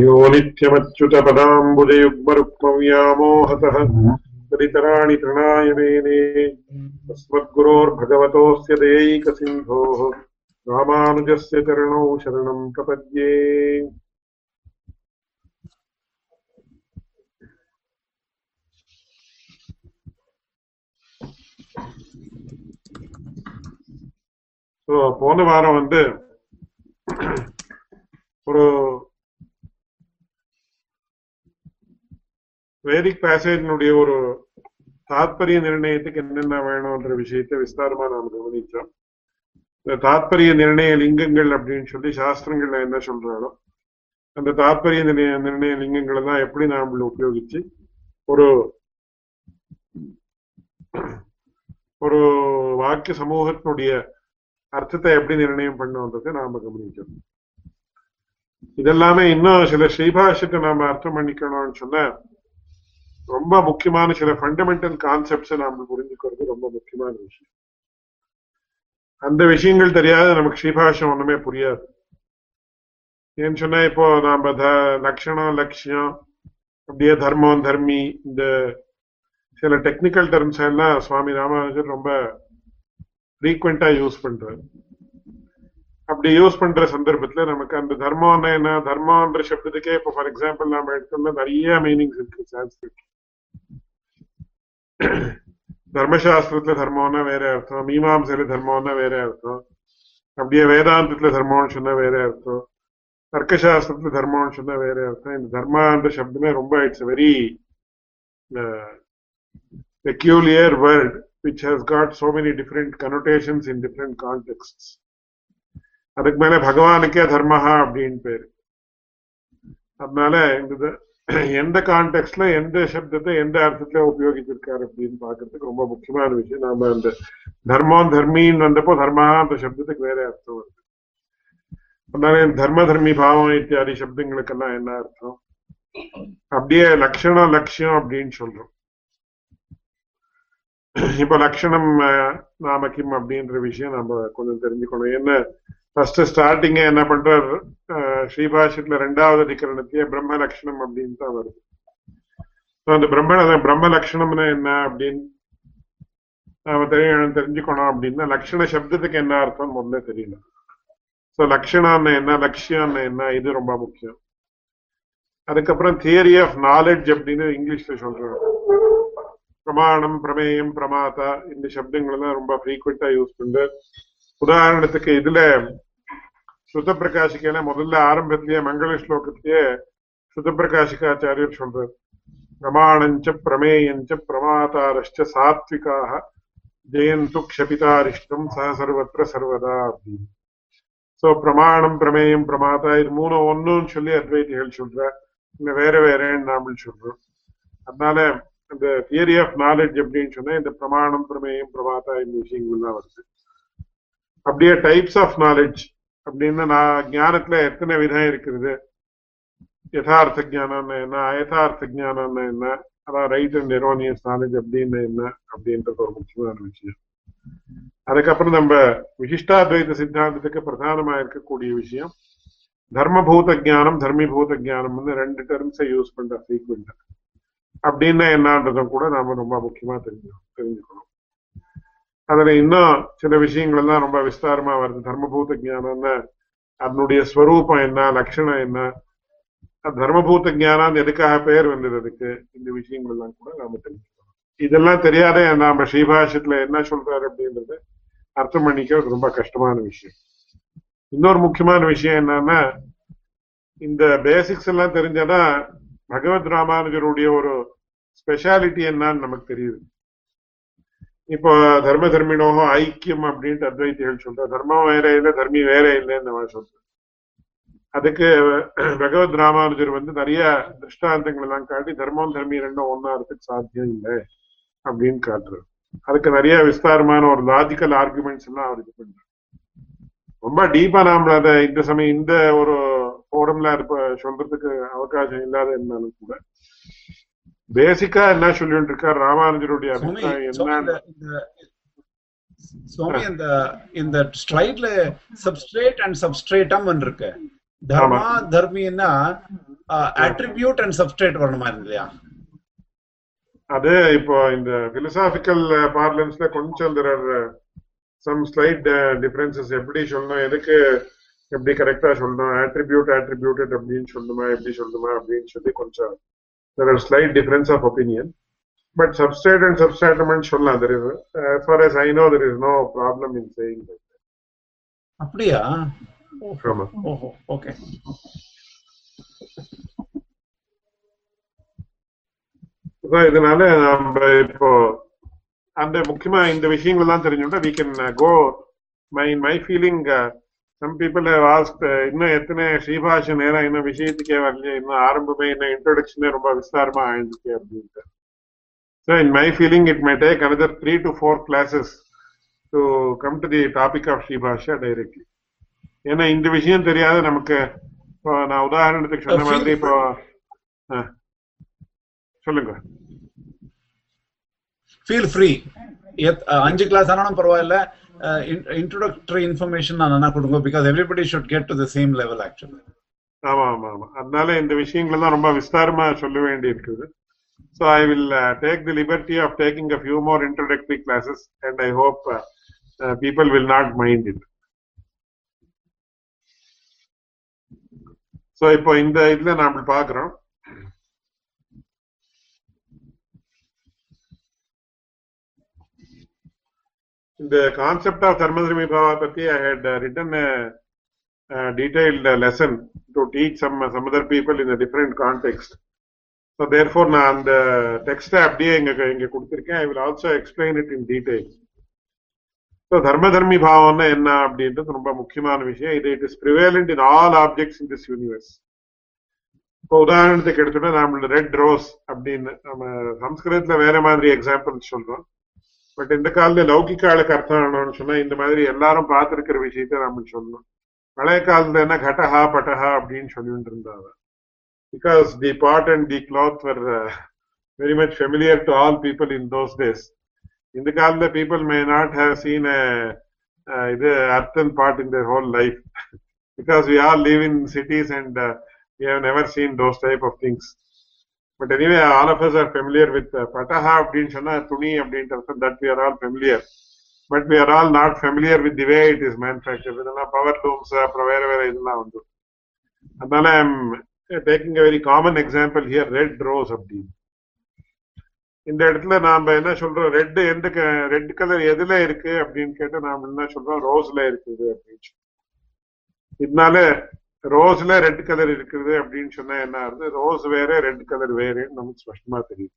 यो नित्यमच्युतपदाम्बुजयुग्मरुक्मव्यामोहतः परितराणि तृणाय मेने तस्मद्गुरोर्भगवतोऽस्य देयैकसिन्धोः रामानुजस्य चरणौ शरणं प्रपद्ये। ஸோ போன வாரம் வந்து ஒரு வேதிக் பேசேஜினுடைய ஒரு தாத்பரிய நிர்ணயத்துக்கு என்னென்ன வேணும்ன்ற விஷயத்தை விஸ்தாரமா நாம் கவனிச்சோம். இந்த தாத்பரிய நிர்ணய லிங்கங்கள் அப்படின்னு சொல்லி சாஸ்திரங்கள்ல என்ன சொல்றாரோ அந்த தாத்பரிய நிர்ணய நிர்ணய லிங்கங்களை தான் எப்படி நாம் உபயோகிச்சு ஒரு ஒரு வாக்கிய சமூகத்தினுடைய அர்த்தத்தை எப்படி நிர்ணயம் பண்ணுன்றதை நாம கவனிக்கணும். இதெல்லாமே இன்னும் சில ஸ்ரீபாஷத்தை நாம அர்த்தம் பண்ணிக்கணும்னு சொன்னா ரொம்ப முக்கியமான சில ஃபண்டமெண்டல் கான்செப்ட்ஸை நாம புரிஞ்சுக்கிறது ரொம்ப முக்கியமான விஷயம். அந்த விஷயங்கள் தெரியாத நமக்கு ஸ்ரீபாஷம் ஒண்ணுமே புரியாது. ஏன்னு சொன்னா இப்போ நாம த லட்சணம் லட்சியம் அப்படியே தர்மம் தர்மி இந்த சில டெக்னிக்கல் டெர்ம்ஸ் எல்லாம் சுவாமி ராமானுஜர் ரொம்ப ஃப்ரீக்வெண்டா யூஸ் பண்றாரு. அப்படி யூஸ் பண்ற சந்தர்ப்பத்துல நமக்கு அந்த தர்மம்னா என்ன? தர்மம்ன்ற சப்தத்துக்கே இப்போ ஃபார் எக்ஸாம்பிள் நாம எடுத்தோம்னா நிறைய மீனிங்ஸ் இருக்கு சான்ஸ்கிரிட். தர்மசாஸ்திரத்துல தர்மம்னா வேற அர்த்தம். மீமாம்சையில தர்மம்னா வேற அர்த்தம். அப்படியே வேதாந்தத்துல தர்மம்னு சொன்னா வேற அர்த்தம். தர்க்கசாஸ்திரத்துல தர்மம்னு சொன்னா வேற அர்த்தம். இந்த தர்மான்ற சப்தமே ரொம்ப it's very peculiar word. which has got so many different connotations in different contexts அதுக்கு மேல பகவானுக்கே தர்மஹா அப்படின்னு பேரு அதனால இந்த எந்த கான்டெக்ட்ல எந்த சப்தத்தை எந்த அர்த்தத்துல உபயோகிச்சிருக்காரு அப்படின்னு பாக்குறதுக்கு ரொம்ப முக்கியமான விஷயம் நாம அந்த தர்மம் தர்மின்னு வந்தப்போ தர்மஹா அந்த சப்தத்துக்கு வேற அர்த்தம் வருது அதனால தர்ம தர்மி பாவம் இத்தியாதி சப்தங்களுக்கெல்லாம் என்ன அர்த்தம் அப்படியே லட்சணம் லட்சியம் அப்படின்னு சொல்றோம் இப்ப லட்சணம் நாம கிம் அப்படின்ற விஷயம் நம்ம கொஞ்சம் தெரிஞ்சுக்கணும். என்ன ஃபர்ஸ்ட் ஸ்டார்டிங்க என்ன பண்றார்? ஸ்ரீபாஷத்துல ரெண்டாவது அதிகரணத்தையே பிரம்ம லட்சணம் அப்படின்னு தான் வருது. அந்த பிரம்ம பிரம்ம லட்சணம்னா என்ன அப்படின்னு நாம தெரிய தெரிஞ்சுக்கணும் அப்படின்னா லட்சண சப்தத்துக்கு என்ன அர்த்தம் முதல்ல தெரியல ஸோ லட்சணம்னு என்ன லட்சியம்னு என்ன இது ரொம்ப முக்கியம். அதுக்கப்புறம் தியரி ஆஃப் நாலேஜ் அப்படின்னு இங்கிலீஷ்ல சொல்றாங்க. பிரமாணம் பிரமேயம் பிரமாதா இந்த சப்தங்கள் எல்லாம் ரொம்ப ஃப்ரீக்வெண்டா யூஸ் பண்ற உதாரணத்துக்கு இதுல சுத பிரகாசிக்கையில முதல்ல ஆரம்பத்திலேயே மங்கள ஸ்லோகத்திலேயே சுத பிரகாசிகாச்சாரியர் சொல்றார் பிரமாணஞ்ச பிரமேயஞ்ச பிரமாதாரஷ்ட சாத்விகாக ஜெயந்து க்ஷபிதாரிஷ்டம் சக சர்வத்திர சர்வதா அப்படின்னு சோ பிரமாணம் பிரமேயம் பிரமாதா இது மூணு ஒன்னுன்னு சொல்லி அத்வைதிகள் சொல்ற இந்த வேற வேறன்னு நாமல் சொல்றோம் அதனால இந்த தியரி ஆஃப் நாலேஜ் அப்படின்னு சொன்னா இந்த பிரமாணம் பிரமேயம் பிரமாதா இந்த விஷயங்கள் தான் வருது. அப்படியே டைப்ஸ் ஆஃப் நாலேஜ் அப்படின்னு நான் ஞானத்துல எத்தனை விதம் இருக்குது? யதார்த்த ஜானம்னா என்ன? அயதார்த்த ஜானம்னா என்ன? அதான் ரைட் அண்ட் எரோனியஸ் நாலேஜ் அப்படின்னு என்ன? அப்படின்றது ஒரு முக்கியமான விஷயம். அதுக்கப்புறம் நம்ம விசிஷ்டாத்வைத சித்தாந்தத்துக்கு பிரதானமா இருக்கக்கூடிய விஷயம் தர்மபூத ஜானம் தர்மிபூத வந்து ரெண்டு டெர்ம்ஸை யூஸ் பண்ற ஃப்ரீக்வெண்டா அப்படின்னா என்னன்றதும் கூட நாம ரொம்ப முக்கியமா தெரிஞ்சுக்கணும் தெரிஞ்சுக்கணும். அதுல இன்னும் சில விஷயங்கள் எல்லாம் ரொம்ப விஸ்தாரமா வருது. தர்மபூத ஜானம்னு அதனுடைய ஸ்வரூபம் என்ன லட்சணம் என்ன? தர்மபூத ஜானம் எதுக்காக பெயர் வந்தது அதுக்கு? இந்த விஷயங்கள் எல்லாம் கூட நாம தெரிஞ்சுக்கணும். இதெல்லாம் தெரியாத நாம ஸ்ரீபாஷத்துல என்ன சொல்றாரு அப்படின்றது அர்த்தம் பண்ணிக்கிறது ரொம்ப கஷ்டமான விஷயம். இன்னொரு முக்கியமான விஷயம் என்னன்னா இந்த பேசிக்ஸ் எல்லாம் தெரிஞ்சாதான் பகவத் ராமானுஜருடைய ஒரு ஸ்பெஷாலிட்டி என்னன்னு நமக்கு தெரியுது. இப்போ தர்ம தர்மினோகோ ஐக்கியம் அப்படின்ட்டு அத்வைத்திகள் சொல்ற தர்மம் வேற இல்லை தர்மி வேற இல்லைன்னு நம்ம சொல்றோம் அதுக்கு பகவத் ராமானுஜர் வந்து நிறைய திருஷ்டாந்தங்கள் எல்லாம் காட்டி தர்மம் தர்மி ரெண்டும் ஒன்னாறதுக்கு சாத்தியம் இல்லை அப்படின்னு காட்டுறாரு. அதுக்கு நிறைய விஸ்தாரமான ஒரு லாஜிக்கல் ஆர்குமெண்ட்ஸ் எல்லாம் அவர் இது பண்றாரு. ரொம்ப டீப்பா நாம அதை இந்த சமயம் இந்த ஒரு போரம்ல இருப்ப சொல்றதுக்கு அவகாசம் இல்லாத இருந்தாலும் கூட பேசிக்கா என்ன சொல்லிட்டு இருக்கார் ராமானுஜருடைய அபிப்பிராயம் என்ன சுவாமி இந்த இந்த ஸ்லைட்ல சப்ஸ்ட்ரேட் அண்ட் சப்ஸ்ட்ரேட்டம் இருக்கு. தர்மா தர்மின்னா அட்ரிபியூட் அண்ட் சப்ஸ்ட்ரேட் வரணுமா இல்லையா? அது இப்போ இந்த பிலசாபிக்கல் பார்லன்ஸ்ல கொஞ்சம் there are some slide differences எப்படி சொல்லணும் எதுக்கு எப்படி கரெக்டா சொல்லணும் ஆட்ரிபியூட் ஆட்ரிபியூட்டட் அப்படின்னு சொல்லணுமா எப்படி சொல்லணுமா அப்படின்னு சொல்லி கொஞ்சம் there are slight difference of opinion but substrate and சப்ஸ்ட்ராட்டமெண்ட் சொல்லலாம் there is as far as I know there is no problem in saying that. அப்படியா ஆமா ஓஹோ ஓகே So, இதனால நம்ம இப்போ அந்த முக்கியமா இந்த விஷயங்கள் தான் தெரிஞ்சுட்டா we can go my my feeling some people have asked இன்னும் எத்தனை ஸ்ரீபாஷ நேரம் இன்னும் விஷயத்துக்கே வரலையே இன்னும் ஆரம்பமே இன்னும் இன்ட்ரொடக்ஷனே ரொம்ப விஸ்தாரமா ஆயிருந்துச்சு அப்படின்ட்டு. So in my feeling it may take another three to four classes to come to the topic of Sribhashya directly ஏன்னா இந்த விஷயம் தெரியாத நமக்கு இப்போ நான் உதாரணத்துக்கு சொன்ன uh, மாதிரி இப்போ ஆ சொல்லுங்க. ஃபீல் ஃப்ரீ அஞ்சு கிளாஸ் ஆனாலும் பரவாயில்ல. இன்ட்ரோடக்டரி இன்ஃபர்மேஷன் நான் கொடுங்க because everybody should get to the same level actually ஆமா ஆமா ஆமா. அதனால இந்த விஷயங்கள் தான் ரொம்ப விஸ்தாரமா சொல்ல வேண்டி இருக்குது so I will take the liberty of taking a few more introductory classes and I hope people will not mind it so இப்போ இந்த இதுல நாம பாக்குறோம் இந்த கான்செப்ட் ஆஃப் தர்மதர்மி பாவா பத்தி I had written detailed lesson to teach some teach some uh, in different people so a different நான் அந்த டெக்ஸ்டை அப்படியே இங்க இங்க கொடுத்துருக்கேன். I will also explain it in detail so தர்மதர்மி பாவம்னா என்ன அப்படின்றது ரொம்ப முக்கியமான விஷயம். இது it is prevalent in all objects in this universe இப்போ உதாரணத்துக்கு எடுத்துட்டா நம்மளோட ரெட் ரோஸ் அப்படின்னு நம்ம சம்ஸ்கிருதத்துல வேற மாதிரி எக்ஸாம்பிள் சொல்றோம். பட் இந்த காலத்துல லௌகிக ஆளுக்கு அர்த்தம் ஆனோம்னு சொன்னா இந்த மாதிரி எல்லாரும் பார்த்திருக்கிற விஷயத்த நம்ம சொல்லணும் பழைய காலத்துல என்ன கடஹா பட்டஹா அப்படின்னு சொல்லிட்டு இருந்தாங்க because the pot and the cloth were very much familiar to all people in those days இந்த காலத்துல people may not have scene இது earth and pot in their whole life because we all live in cities and we have never seen those type of things but anyway all of us are familiar with பட்டஹா அப்படின்னு சொன்னா துணி அப்படின்றது that we are all familiar but we are all not familiar with the way it is manufacture இதெல்லாம் power looms அப்புறம் வேற வேற இதெல்லாம் வந்து. அதனால taking very common example here red rose அப்படின்னு. இந்த இடத்துல நாம என்ன சொல்றோம்? ரெட் எந்த ரெட் கலர் எதுல இருக்கு அப்படின்னு கேட்டா நாம என்ன சொல்றோம்? ரோஸ்ல இருக்குது அப்படின்னு சொல்றோம். இதனால ரோஸ்ல ரெட் கலர் இருக்குது அப்படின்னு சொன்னா என்ன ஆகுது ரோஸ் வேற ரெட் கலர் வேறேன்னு நமக்கு ஸ்பஷ்டமா தெரியுது.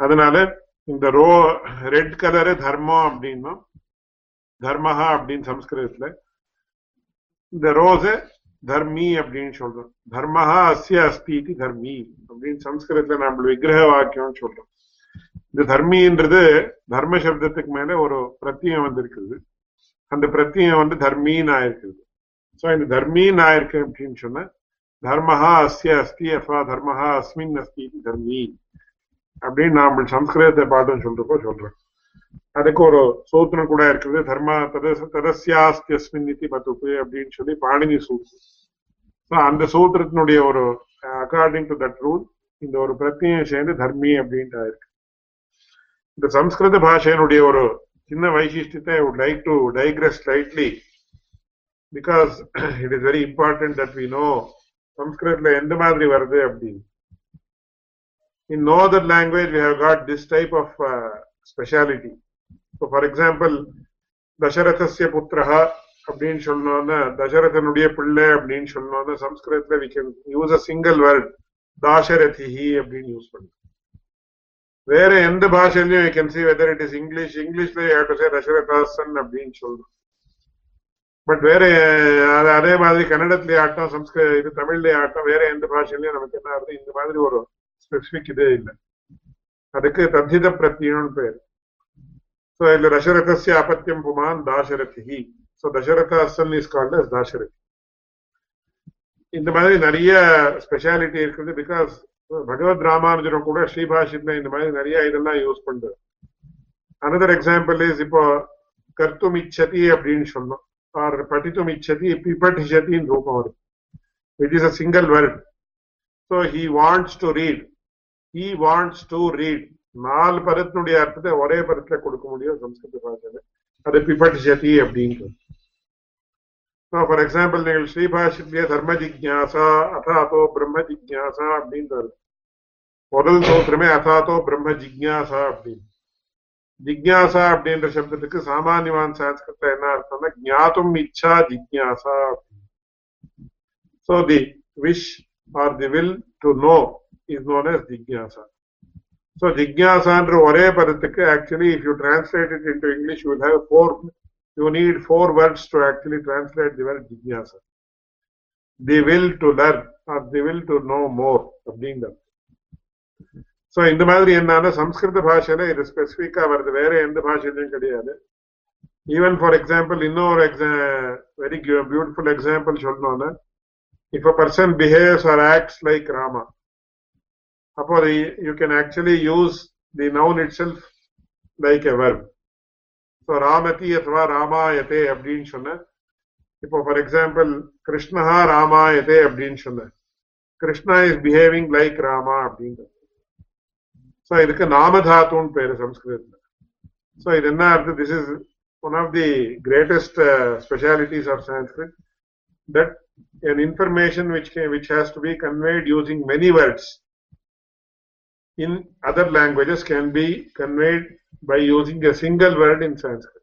அதனால இந்த ரோ ரெட் கலரு தர்மம் அப்படின்னும் தர்மஹா அப்படின்னு சம்ஸ்கிருதத்துல இந்த ரோஸ தர்மி அப்படின்னு சொல்றோம். தர்மஹா அஸ்ய அஸ்தி இது தர்மி அப்படின்னு சம்ஸ்கிருதத்துல நம்ம விக்கிரக வாக்கியம் சொல்றோம். இந்த தர்மின்றது தர்ம சப்தத்துக்கு மேல ஒரு பிரத்தியம் வந்திருக்குது. அந்த பிரத்தியம் வந்து தர்மின்னு ஆயிருக்குது. சோ இந்த தர்மின்னு அப்படின்னு சொன்ன தர்மஹா அஸ்ய அஸ்தி அஃபா தர்மஹா அஸ்மின் அஸ்தி தர்மி அப்படின்னு நாம் சம்ஸ்கிருதத்தை பாட்டும் சொல்றப்போ சொல்றோம் அதுக்கு ஒரு சூத்திரம் கூட இருக்குது தர்ம ததஸ் ததஸ்யாஸ்தியஸ்மின் இத்தி பத்துப்பு அப்படின்னு சொல்லி பாணினி சூத்திரம் ஸோ அந்த சூத்திரத்தினுடைய ஒரு அக்கார்டிங் டு தட் ரூல் இந்த ஒரு பிரத்தியம் சேர்ந்து தர்மி அப்படின்ட்டு இருக்கு இந்த சம்ஸ்கிருத பாஷையினுடைய ஒரு சின்ன வைசிஷ்டத்தை I would like to digress slightly because it is very important that we no சம்ஸ்கிருதத்துல எந்த மாதிரி வருது அப்படின்னு in no other language we have got this type of uh, speciality. So, for example, தசரதஸ்ய புத்திரஹா அப்படின்னு சொல்லணும்னா தசரதனுடைய பிள்ளை அப்படின்னு சொல்லணும்னா சம்ஸ்கிருதத்துல we can use a single word தாசரதிஹி அப்படின்னு யூஸ் பண்ணுவோம் வேற எந்த பாஷையிலயும் we can see whether it is English இங்கிலீஷ்ல you have to say தசரதாசன் அப்படின்னு சொல்லணும் பட் வேற அது அதே மாதிரி கன்னடத்திலே ஆட்டம் சம்ஸ்கிருத இது தமிழ்லேயே ஆட்டம் வேற எந்த பாஷையிலயும் நமக்கு என்ன ஆகுது? இந்த மாதிரி ஒரு ஸ்பெசிபிக் இதே இல்லை. அதுக்கு தத்தித பிரத்யம்னு பேர். ஸோ இதுல தசரதஸ்ய அபத்தியம் புமான் தாசரதி ஸோ தசரதாசன் இஸ் கால்ட் அஸ் தாசரதி. இந்த மாதிரி நிறைய ஸ்பெஷாலிட்டி இருக்குது. பிகாஸ் பகவத் ராமானுஜரும் கூட ஸ்ரீபாஷித்ல இந்த மாதிரி நிறைய இதெல்லாம் யூஸ் பண்றாரு. அனதர் எக்ஸாம்பிள் இஸ் இப்போ கர்த்தும் இச்சதி அப்படின்னு சொன்னோம். ஆர் படித்தும் இச்சதி பிபட்டிஷதின்னு ரூபம் வரும் it is a single word so he wants to read he wants to read நாலு பதத்தினுடைய அர்த்தத்தை ஒரே பதத்துல கொடுக்க முடியும் சம்ஸ்கிருத பாஷையில அது பிபட்டிஷதி அப்படின்றது ஃபார் எக்ஸாம்பிள் நீங்கள் ஸ்ரீபாஷித்ய தர்ம ஜிக்யாசா அதாத்தோ பிரம்ம ஜிக்யாசா அப்படின்றது முதல் சூத்திரமே அதாத்தோ பிரம்ம ஜிக்யாசா அப்படின்னு ஜிக்யாசா அப்படின்ற சப்தத்துக்கு சாமானியவான் சான்ஸ்கிருத்ல என்ன அர்த்தம்னா ஜாத்தும் இச்சா ஜிக்யாசா so the wish or the will to know is known as ஜிக்யாசா so ஜிக்யாசான்ற ஒரே பதத்துக்கு actually if you translate it into English will have four you need four words to actually translate the word jignasa. The will to learn or the will to know more அப்படிங்கிறது so இந்த மாதிரி என்னன்னா சம்ஸ்கிருத பாஷையில இது ஸ்பெசிஃபிக்காக வருது வேற எந்த பாஷையிலையும் கிடையாது ஈவன் ஃபார் எக்ஸாம்பிள் இன்னொரு எக்ஸா வெரி பியூட்டிஃபுல் எக்ஸாம்பிள் சொன்னோன்னா if a person behaves or acts like Rama, அப்போது you can actually use the noun itself like a verb. So ராமதி அத்வா ராமாயதே அப்படின்னு சொன்ன இப்போ ஃபார் எக்ஸாம்பிள் கிருஷ்ணா ராமாயதே அப்படின்னு சொன்ன Krishna is behaving like Rama அப்படின்றது ஸோ இதுக்கு நாமதாத்துன்னு பேரு சம்ஸ்கிருதத்தில் ஸோ இது என்ன அர்த்தம் this is one of the greatest specialities of Sanskrit that an information which can, which has to be conveyed using many words in other languages can be conveyed by using a single word in Sanskrit.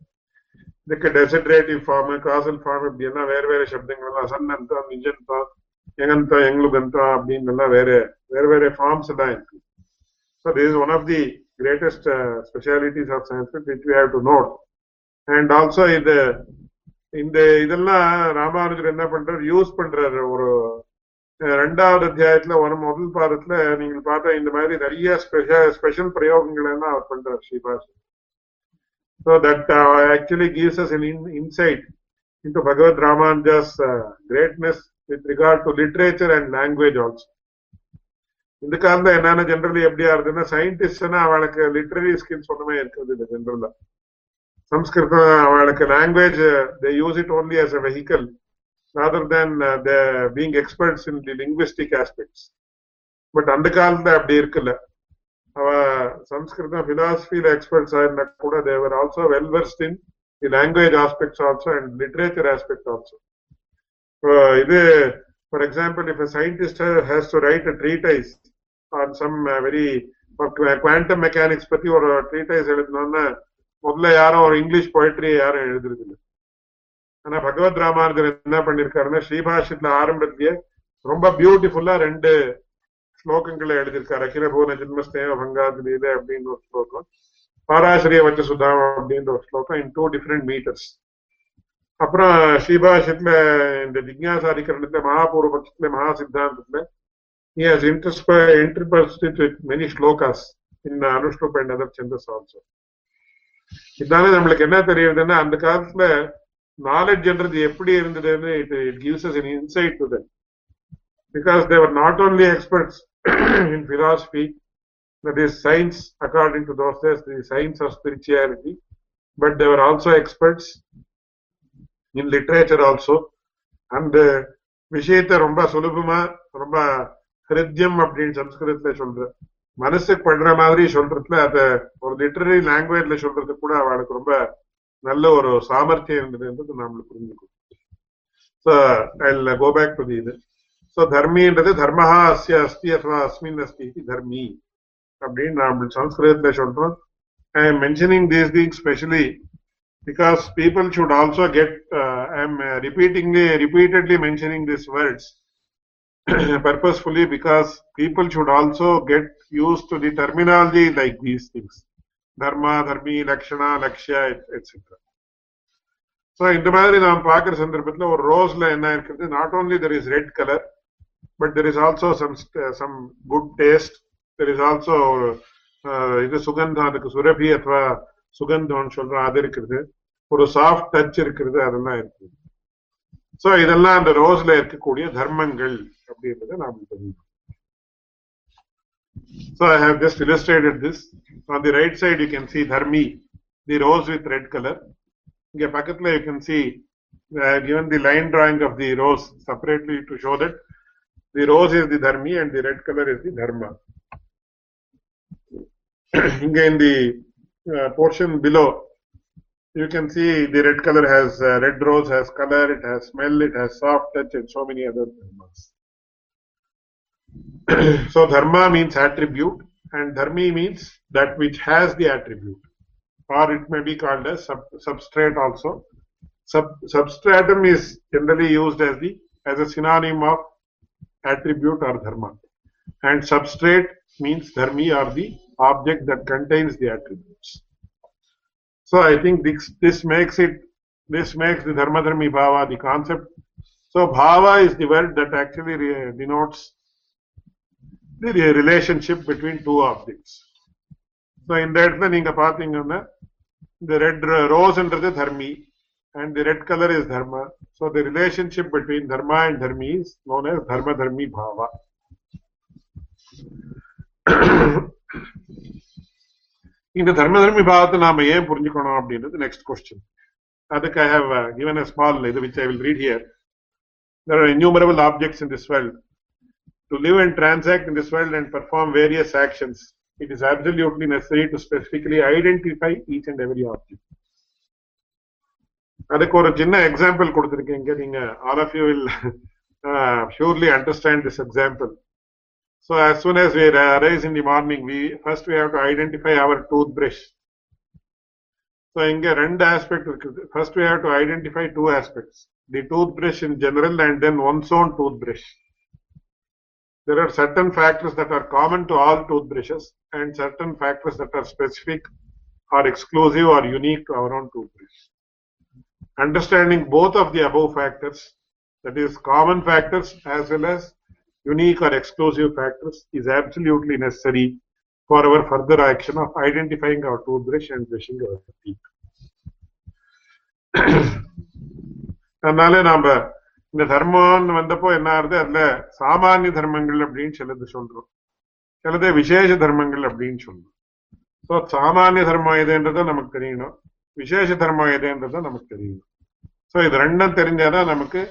ಇದಕ್ಕೆ ಡೆಸಿಡ್ರೇಟಿವ್ form castle form இப்படின்னா வேற வேற சப்தங்கள்லாம் சன்னந்த நிஜந்த எங்கந்த எங்களுகந்த அப்படின்னுலாம் வேற வேற வேற forms எல்லாம் இருக்கு so this is one of the greatest specialities of Sanskrit which we have to note and also இது இந்த இதெல்லாம் ராமானுஜர் என்ன பண்றாரு யூஸ் பண்றாரு ஒரு ரெண்டாவது அத்தியாயத்துல ஒரு முதல் பாதத்துல நீங்க பார்த்தா இந்த மாதிரி நிறைய ஸ்பெஷல் ஸ்பெஷல் பிரயோகங்கள் எல்லாம் அவர் பண்றாரு ஸ்ரீபாஷ் so that actually gives us an insight into Bhagavad Ramanuja's uh, greatness with regard to literature and language also. இந்த காலத்துல என்னன்னா ஜென்ரலி எப்படியா இருக்குன்னா சயின்டிஸ்ட்னா அவளுக்கு லிட்ரரி ஸ்கில்ஸ் ஒண்ணுமே இருக்கிறது இல்லை ஜென்ரலா சம்ஸ்கிருதம் அவளுக்கு language they use it only as a vehicle rather than the being experts in the the aspects but அந்த காலத்துல அப்படி இருக்குல்ல அவ சம்ஸ்கிருதம் பிலாசபியில எக்ஸ்பர்ட்ஸ் ஆயிருந்தா கூட they were also well versed in the language aspects also and literature aspect also இது for example a scientist has to write a treatise on some very quantum mechanics பத்தி ஒரு ட்ரீடைஸ் எழுதணும்னா முதல்ல யாரும் ஒரு இங்கிலீஷ் போயிட்ரி யாரும் எழுதுறது இல்லை ஆனா பகவத் ராமானுஜர் என்ன பண்ணிருக்காருன்னா ஸ்ரீபாஷத்துல ஆரம்பத்திலேயே ரொம்ப பியூட்டிஃபுல்லா ரெண்டு ஸ்லோகங்களை எழுதியிருக்காரு. அகிலபூர்ண ஜென்மஸ்தேவ பங்காதிலீல அப்படின்னு ஒரு ஸ்லோகம் பாராசிரிய வச்ச சுதாமம் அப்படின்ற ஒரு ஸ்லோகம் இன் டூ டிஃப்ரெண்ட் மீட்டர்ஸ் அப்புறம் ஸ்ரீபாஷத்துல இந்த ஜிக்யாசாதிகரணத்துல மகாபூர்வ பட்சத்துல மகா சித்தாந்தத்துல he has interpreted with many shlokas in Anushrup and other chandas also. இதனால நம்மளுக்கு என்ன தெரியுதுன்னா அந்த காலத்துல நாலேஜ்ன்றது எப்படி இருந்ததுன்னு it it gives us an insight to them because they were not only experts in philosophy that is science according to those days the science of spirituality but they were also experts in literature also and uh, விஷயத்தை ரொம்ப சுலபமா ரொம்ப ஹிருத்யம் அப்படின்னு சம்ஸ்கிருதத்துல சொல்ற மனசுக்கு படுற மாதிரி சொல்றதுல அத ஒரு லிட்டரரி லாங்குவேஜ்ல சொல்றது கூட அவளுக்கு ரொம்ப நல்ல ஒரு சாமர்த்தியம் இருந்ததுன்றது நம்மளுக்கு புரிஞ்சுக்கும். So I go back to இது. ஸோ தர்மின்றது தர்மஹா அஸ்ய அஸ்தி அथवा அஸ்மின் அஸ்தி தர்மி. அப்படின்னு நாம் சம்ஸ்கிருதத்துல சொல்றோம். I am mentioning these thing specially because people should also get uh, i'm uh, repeatedly repeatedly mentioning these words purposefully because people should also get used to the terminology like these things. Dharma dharmi lakshana lakshya etc So in the matter பார்க்குற சந்தர்ப்பத்தில் ஒரு ரோஸில் என்ன இருக்கிறது not only there is red colour but there is also some some good taste there is also இது சுகந்தம் அதுக்கு சுரபி அத்வா சுகந்தம்னு சொல்கிறோம் அது இருக்குது. ஒரு சாஃப்ட் டச் இருக்கிறது அதெல்லாம் இருக்குது சோ இதெல்லாம் அந்த ரோஸ்ல இருக்கக்கூடிய தர்மங்கள் அப்படின்றத நாம தெரியும் So I have just illustrated this. On the right side, you can see dharmi. the rose with red color. இங்க பக்கத்துல you can see uh, given the line drawing of the rose separately to show that the rose is the dharmi and the red color is the dharma. இங்க in the uh, portion below you can see the red color has uh, red rose has color, it has smell, it has soft touch, and so many other dharmas. so dharma means attribute, and dharmi means that which has the attribute, or it may be called as sub, substrate also. Sub, substratum is generally used as the as a synonym of attribute or dharma, and substrate means dharmi or the object that contains the attributes. So I think this, this makes it, this makes the dharma dharmi bhava the concept. So bhava is the word that actually re- denotes the re- relationship between two objects. So in that way, நீங்க பாத்தீங்கன்னா the red ro- rose என்றது dharmi and the red color is dharma. So the relationship between dharma and dharmi is known as dharma dharmi bhava. இந்த தர்ம தர்மி பாவத்தை நாம ஏன் புரிஞ்சுக்கணும் அப்படின்றது நெக்ஸ்ட் கொஸ்டின் அதுக்கு I have given a small இது which I will read here. There are innumerable objects in this world. To live and transact in this world and perform various actions, it is absolutely necessary to specifically identify each and every object. அதுக்கு ஒரு சின்ன example கொடுத்திருக்கீங்க நீங்க all of you will surely understand this example so as soon as we arise in the morning, we first we have to identify our toothbrush. So in the end aspect, first we have to identify two aspects, the toothbrush in general and then one's own toothbrush. There are certain factors that are common to all toothbrushes and certain factors that are specific or exclusive or unique to our own toothbrush. Understanding both of the above factors, that is common factors as well as unique or exclusive factors is absolutely necessary for our further action of identifying our toothbrush and brushing our teeth. அதனால நாம இந்த தர்மம்னு வந்தப்போ என்ன ஆகுது? அதுல சாமானிய தர்மங்கள் அப்படின்னு சிலது சொல்றோம். சிலது விசேஷ தர்மங்கள் அப்படின்னு சொல்றோம். ஸோ சாமானிய தர்மம் எதுன்றதை நமக்கு தெரியணும். விசேஷ தர்மம் எதுன்றதை நமக்கு தெரியணும். ஸோ இது ரெண்டும் தெரிஞ்சாதான் நமக்கு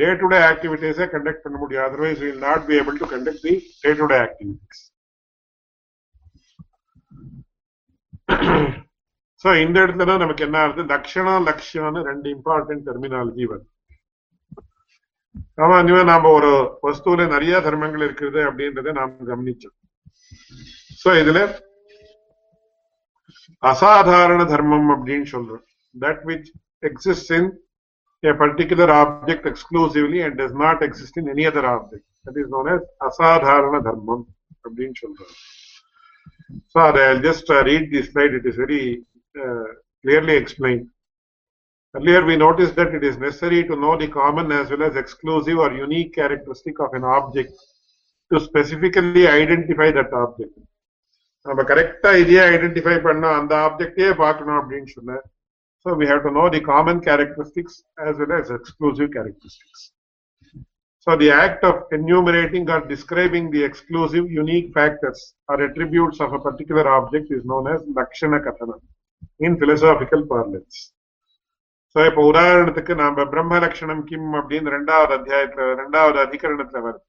டே டு டே ஆக்டிவிட்டீஸை கண்டக்ட் பண்ண முடியும். Otherwise will not be able to conduct the day to day activities so இந்த இடத்துல தான் நமக்கு என்ன ஆகுது? லட்சணம் லட்சியம்னு ரெண்டு இம்பார்ட்டன்ட் டெர்மினாலஜி வருது. ஆமா இனிமே நாம ஒரு வஸ்துல நிறைய தர்மங்கள் இருக்குது அப்படின்றத நாம் கவனிச்சோம். ஸோ இதுல அசாதாரண தர்மம் அப்படின்னு சொல்றோம். That which exist in a particular object exclusively and does not exist in any other object. That is known as asadharana dharmam. அப்படின்னு சொல்றாரு. So I'll just uh, read this slide. It is very uh, clearly explained. Earlier we noticed that it is necessary to know the common as well as exclusive or unique characteristic of an object to specifically identify that object. நம்ம கரெக்டா இதையே identify பண்ணோம் அந்த ஆப்ஜெக்டே பார்க்கணும் அப்படின்னு சொன்ன So we have to know the common characteristics as well as exclusive characteristics. So the act of enumerating or describing the exclusive unique factors or attributes of a particular object is known as Lakshana Kathana in philosophical parlance. So இப்போ உதாரணத்துக்கு நாம பிரம்ம லட்சணம் கிம் அப்படின்னு ரெண்டாவது அத்தியாயத்துல ரெண்டாவது அதிகரணத்துல வருது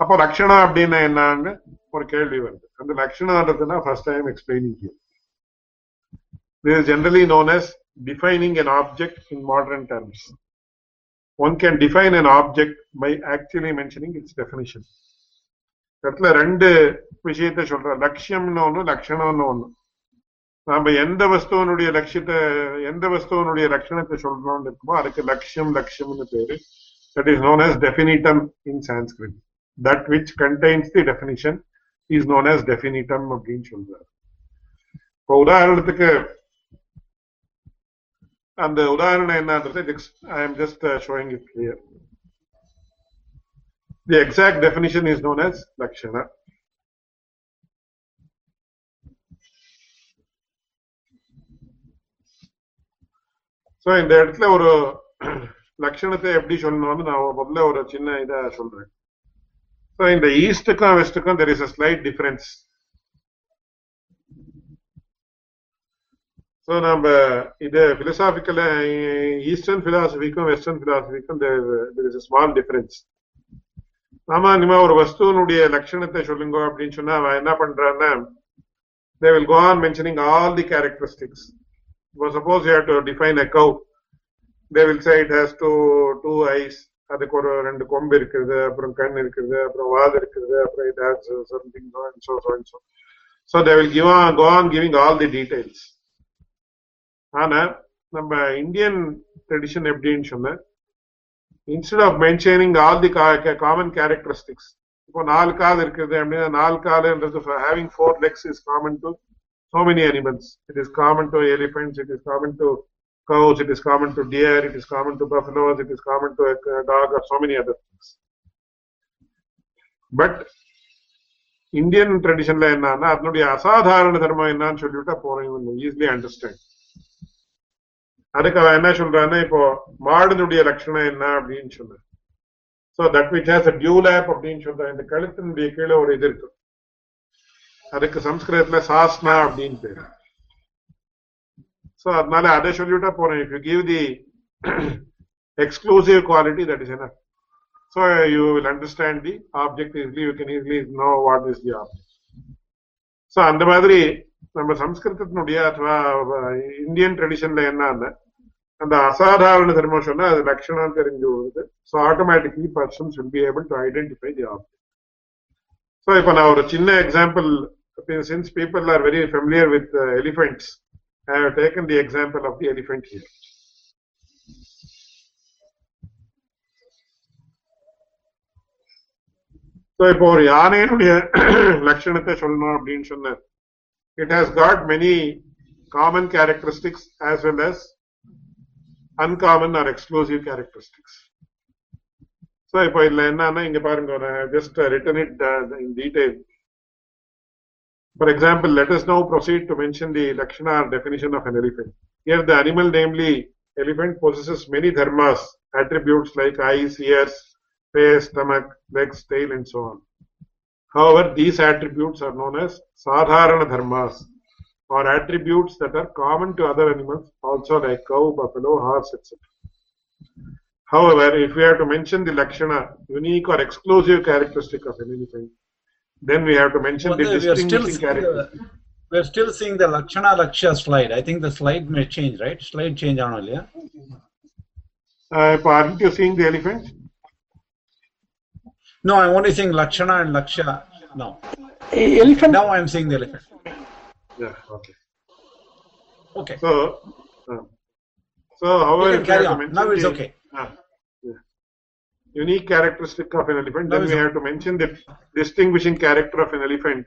அப்போ லட்சணம் அப்படின்னா என்னன்னு ஒரு கேள்வி வருது அந்த லட்சணம்ன்றதுன்னா first time explaining here This is generally known as defining an object in modern terms. One can define an object by actually mentioning its definition. இடத்துல ரெண்டு விஷயத்தை சொல்றேன் லட்சியம்னு ஒண்ணு லட்சணம்னு ஒண்ணு நாம் எந்த வஸ்துவனுடைய லட்சியத்தை எந்த வஸ்துவனுடைய லட்சணத்தை சொல்றோம்னு இருக்குமோ அதுக்கு லட்சியம் லட்சியம்னு பேரு that is known as definitum in Sanskrit that which contains the definition is known as definitum அப்படின்னு சொல்றாரு இப்போ உதாரணத்துக்கு அந்த உதாரணம் என்னன்றது ஐ am just showing it clear the exact definition is known as லக்ஷண so இந்த இடத்துல ஒரு லட்சணத்தை எப்படி சொல்லணும்னு நான் முதல்ல ஒரு சின்ன இதை சொல்றேன் ஸோ இந்த ஈஸ்டுக்கும் வெஸ்டுக்கும் there is a slight difference so நம்ம இது பிலசாபிக்கல ஈஸ்டர்ன் பிலாசபிக்கும் வெஸ்டர்ன் பிலாசபிக்கும் ஸ்மால் டிஃபரன்ஸ் ஆமா இனிமே ஒரு வஸ்துவனுடைய லட்சணத்தை சொல்லுங்க அப்படின்னு சொன்னா அவன் என்ன பண்றான்னா they will go on mentioning all the characteristics இப்போ suppose you to define a cow they will say it has two two eyes அதுக்கு ஒரு ரெண்டு கொம்பு இருக்குது அப்புறம் கண் இருக்குது அப்புறம் வாத இருக்குது அப்புறம் it has something so so so they will give on go on giving all the details all the details. ஆனா நம்ம இந்தியன் ட்ரெடிஷன் எப்படின்னு சொன்ன instead of mentioning all the common characteristics இப்போ நாலு கால் இருக்குது அப்படின்னா நாலு காலுன்றது having four legs is common to so many animals. It is common to elephants, it is common to cows, it is common to deer, it is common to buffaloes, it is common to a dog, or so many other things. But Indian ட்ரெடிஷன்ல என்னன்னா அதனுடைய அசாதாரண தர்மம் என்னன்னு சொல்லிவிட்டா போறோம் easily understand அதுக்கு அவன் என்ன சொல்றான்னா இப்போ மாடனுடைய லட்சணம் என்ன அப்படின்னு சொல்ற so that which has a dewlap அப்படின்னு சொல்ற இந்த கழுத்தினுடைய கீழே ஒரு இது இருக்கு. அதுக்கு சம்ஸ்கிருதத்துல சாஸ்னா அப்படின்னு பேரு. ஸோ அதனால அதை சொல்லிவிட்டா போறேன். If you give the exclusive quality that is என்ன so you will understand the object easily you can easily know what is the object so அந்த மாதிரி நம்ம சம்ஸ்கிருதத்தினுடைய அथवा இந்தியன் ட்ரெடிஷன்ல என்ன அந்த அசாதாரண தர்மம் சொன்னா அது லட்சணம் தெரிஞ்சு வருது so automatically person should be able to identify the object so இப்போ நான் ஒரு சின்ன example since people are very familiar with uh, elephants, I have taken the example of the elephant here. So இப்போ ஒரு யானையினுடைய லட்சணத்தை சொல்லணும் அப்படின்னு சொன்ன it has got many common characteristics as well as uncommon or exclusive characteristics. So இப்போ இதுல என்னன்னா இங்க பாருங்க just written it uh, in detail. For example, let us now proceed to mention the Lakshana or definition of an elephant. Here the animal, namely elephant, possesses many dharmas, attributes like eyes, ears, face, stomach, legs, tail, and so on. However, these attributes are known as sadharana dharmas, or attributes that are common to other animals, also like cow, buffalo, horse, etc. However, if we have to mention the Lakshana, unique or exclusive characteristic of an elephant, then we have to mention Well, the we are still distinguishing seeing character. the, we are still seeing the Lakshana Lakshya slide. I think the slide may change, right? Slide change on only. Yeah? Uh, aren't you seeing the elephant? No, I'm only seeing Lakshana and Lakshya now. Elephant. Now I'm seeing the elephant. Yeah, okay. Okay. So, uh, so however, You can if we carry have to on. mention Now it's the, okay. uh, yeah. unique characteristic of an elephant, Now then it's we have to mention the distinguishing character of an elephant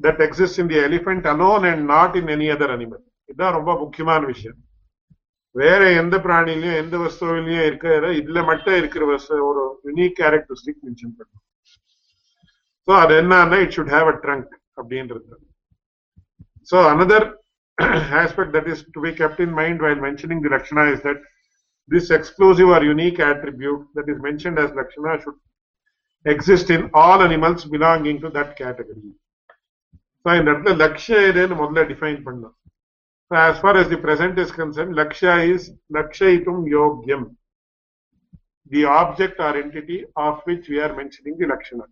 that exists in the elephant alone and not in any other animal. இதுதான் ரொம்ப முக்கியமான விஷயம் வேற எந்த பிராணிலையும் எந்த வஸ்துவிலையும் இருக்கிற இதுல மட்டும் இருக்கிற வஸ்து ஒரு யூனிக் கேரக்டரிஸ்டிக் மென்ஷன் பண்ணும் ஸோ அது என்னன்னா it should have a trunk அப்படின்றது so another aspect that is to be kept in mind while mentioning the Lakshana is that this exclusive or unique attribute that is mentioned as Lakshana should exist in all animals belonging to that category. So in that Lakshya then modla define panna. So as far as the present is concerned, Lakshya is Lakshayitum Yogyam. The object or entity of which we are mentioning the Lakshana.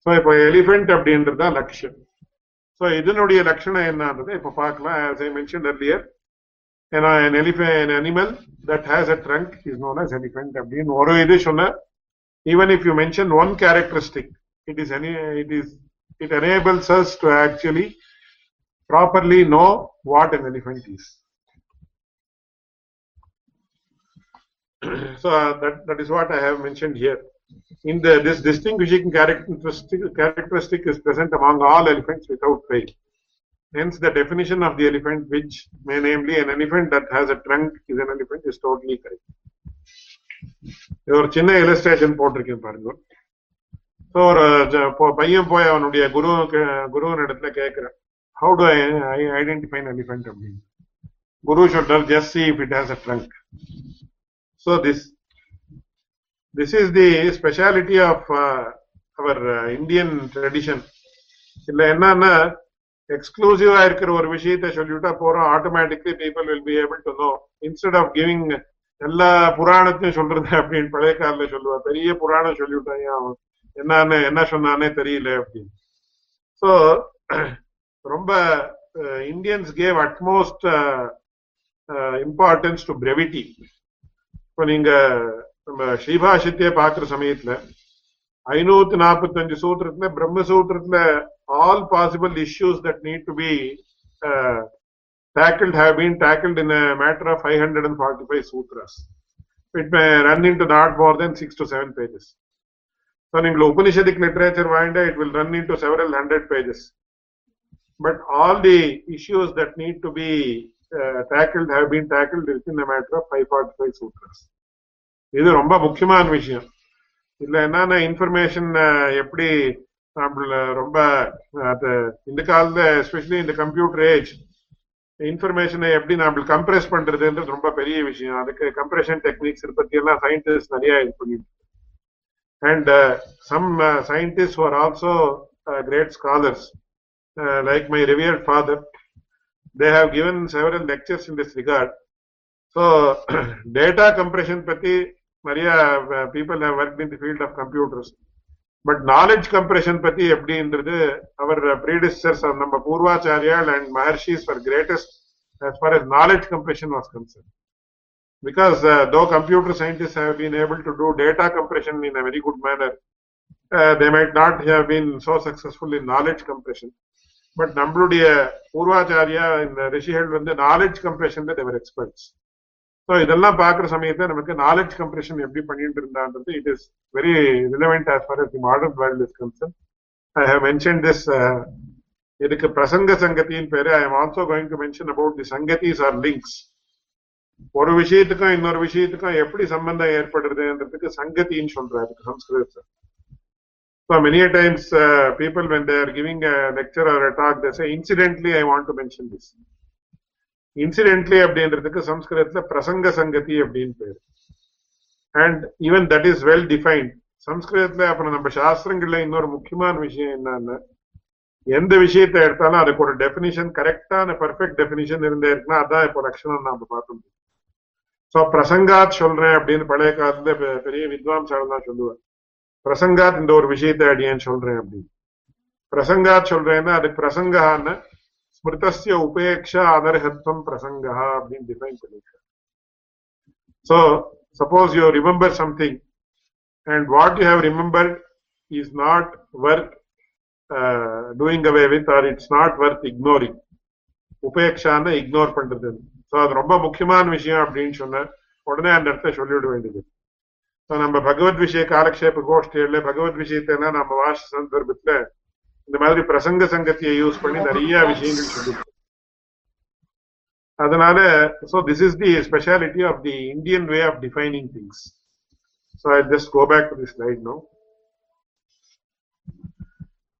So if elephant of the Lakshya. So இதனுடைய லட்சணம் என்னன்றது இப்போ பார்க்கலாம் as I mentioned earlier you know, an elephant an animal that has a trunk is known as elephant அப்படின்னு ஒரு இது சொன்ன even if you mention one characteristic it is any it is it enables us to actually properly know what an elephant is so uh, that that is what i have mentioned here in the this distinguishing characteristic characteristic is present among all elephants without fail Hence, the definition of the elephant, which may namely an elephant that has a trunk is an elephant, is totally correct. இது ஒரு சின்ன illustration போட்டிருக்கேன் பாருங்க so ஒரு ஜ- பொ- பையன் போய் அவனுடைய குரு குருவின் இடத்துல கேட்கிறேன் how to I identify elephant அப்படின்னு குரு should just see if it has a trunk so this this is the speciality of our Indian tradition இதுல என்னன்னா எக்ஸ்க்ளூசிவா இருக்கிற ஒரு விஷயத்தை சொல்லிவிட்டா போறோம் automatically people will be able to know instead of giving எல்லா புராணத்தையும் சொல்றது அப்படின்னு பழைய காலில் சொல்லுவா. பெரிய புராணம் சொல்லிவிட்டாங்க அவன் என்னன்னு என்ன சொன்னானே தெரியல அப்படின்னு. ஸோ ரொம்ப Indians gave utmost importance to brevity இப்போ நீங்க நம்ம ஸ்ரீபாஷித்தே பாக்குற சமயத்துல ஐநூத்தி நாற்பத்தஞ்சு சூத்திரத்துல பிரம்மசூத்திரத்துல all possible issues that need to be tackled have been tackled in a matter of 545 sutras. It may run into not more than six to seven pages. So, in Upanishadic literature, wind it will run into several hundred pages. But all the issues that need to be uh, tackled have been tackled within a matter of 545 sutras. இது ரொம்ப முக்கியமான விஷயம். இதுல என்னன்னா information எப்படி நம்மள ரொம்ப இந்த காலத்துல எஸ்பெஷலி இந்த கம்ப்யூட்டர் ஏஜ் இன்ஃபர்மேஷனை எப்படி நம்மளுக்கு கம்ப்ரெஸ் பண்றதுன்றது ரொம்ப பெரிய விஷயம். அதுக்கு கம்ப்ரெஷன் டெக்னிக்ஸ் பத்தி எல்லாம் சயின்டிஸ்ட் நிறைய இது பண்ணிட்டு and some scientist are also great scholars like my revered father they have given several lectures in this regard so data compression பத்தி நிறைய people have work in the field of computers but knowledge compression பத்தி எப்படின்றது அவர் ப்ரீடிசர்ஸ் நம்ம பூர்வாச்சாரியால் and மகர்ஷிஸ் for greatest as far as knowledge compression was concerned. Because uh, though computer scientists have been able to do data compression in a very good manner, uh, they might not have been so successful in knowledge compression. But நம்மளுடைய பூர்வாச்சாரியா இந்த ரிஷிகள் வந்து knowledge கம்ப்ரெஷன்ல they were experts so இதெல்லாம் பார்க்குற சமயத்துல நமக்கு knowledge compression எப்படி பண்ணிட்டு இருந்தான்றது it is very relevant as far the modern world is concern I have mention this இதுக்கு பிரசங்க சங்கத்தின் பேரு. I am also going to mention about the சங்கத்திஸ் or links ஒரு விஷயத்துக்கும் இன்னொரு விஷயத்துக்கும் எப்படி சம்பந்தம் ஏற்படுறதுன்றதுக்கு சங்கத்தின்னு சொல்றாரு சம்ஸ்கிருதத்துல So many a times uh, people when they are giving a lecture or a talk, they say, incidentally, I want to mention this. Incidentally அப்படின்றதுக்கு சம்ஸ்கிருதத்துல பிரசங்க சங்கதி அப்படின்னு பேரு. And even that is well defined சம்ஸ்கிருதத்துல அப்புறம் நம்ம சாஸ்திரங்கள்ல இன்னொரு முக்கியமான விஷயம் என்னன்னா எந்த விஷயத்தை எடுத்தாலும் அதுக்கு ஒரு டெபினிஷன் கரெக்டான பர்ஃபெக்ட் டெபினிஷன் இருந்தே இருக்குன்னா அதான் இப்போ லட்சணம் நாம பார்க்கணும் சோ பிரசங்காத் சொல்றேன் அப்படின்னு பழைய காலத்துல பெரிய வித்வாம்சால் தான் சொல்லுவார். பிரசங்காத் இந்த ஒரு விஷயத்தை அடியேன்னு சொல்றேன் அப்படின்னு. பிரசங்காத் சொல்றேன்னா அது பிரசங்கான்னு ஸ்மிருதஸ்ய உபேக்ஷா அனர்ஹத்வம் பிரசங்கா அப்படின்னு டிஃபைன் பண்ணிருக்காரு so suppose you remember something and what you have remembered is not worth doing away with or it's not worth ignoring உபேக்ஷான்னு ignore பண்றது ஸோ அது ரொம்ப முக்கியமான விஷயம் அப்படின்னு சொன்ன உடனே அந்த இடத்த சொல்லிவிட வேண்டியது ஸோ நம்ம பகவத் விஷய காலக்ஷேப கோஷ்டியில பகவத் விஷயத்தை நம்ம வாச சந்தர்ப்பத்துல இந்த மாதிரி பிரசங்க சங்கத்தியை யூஸ் பண்ணி நிறைய விஷயங்கள் சொல்லி அதனால so this is the speciality of the Indian way of defining things so I just go back to the slide no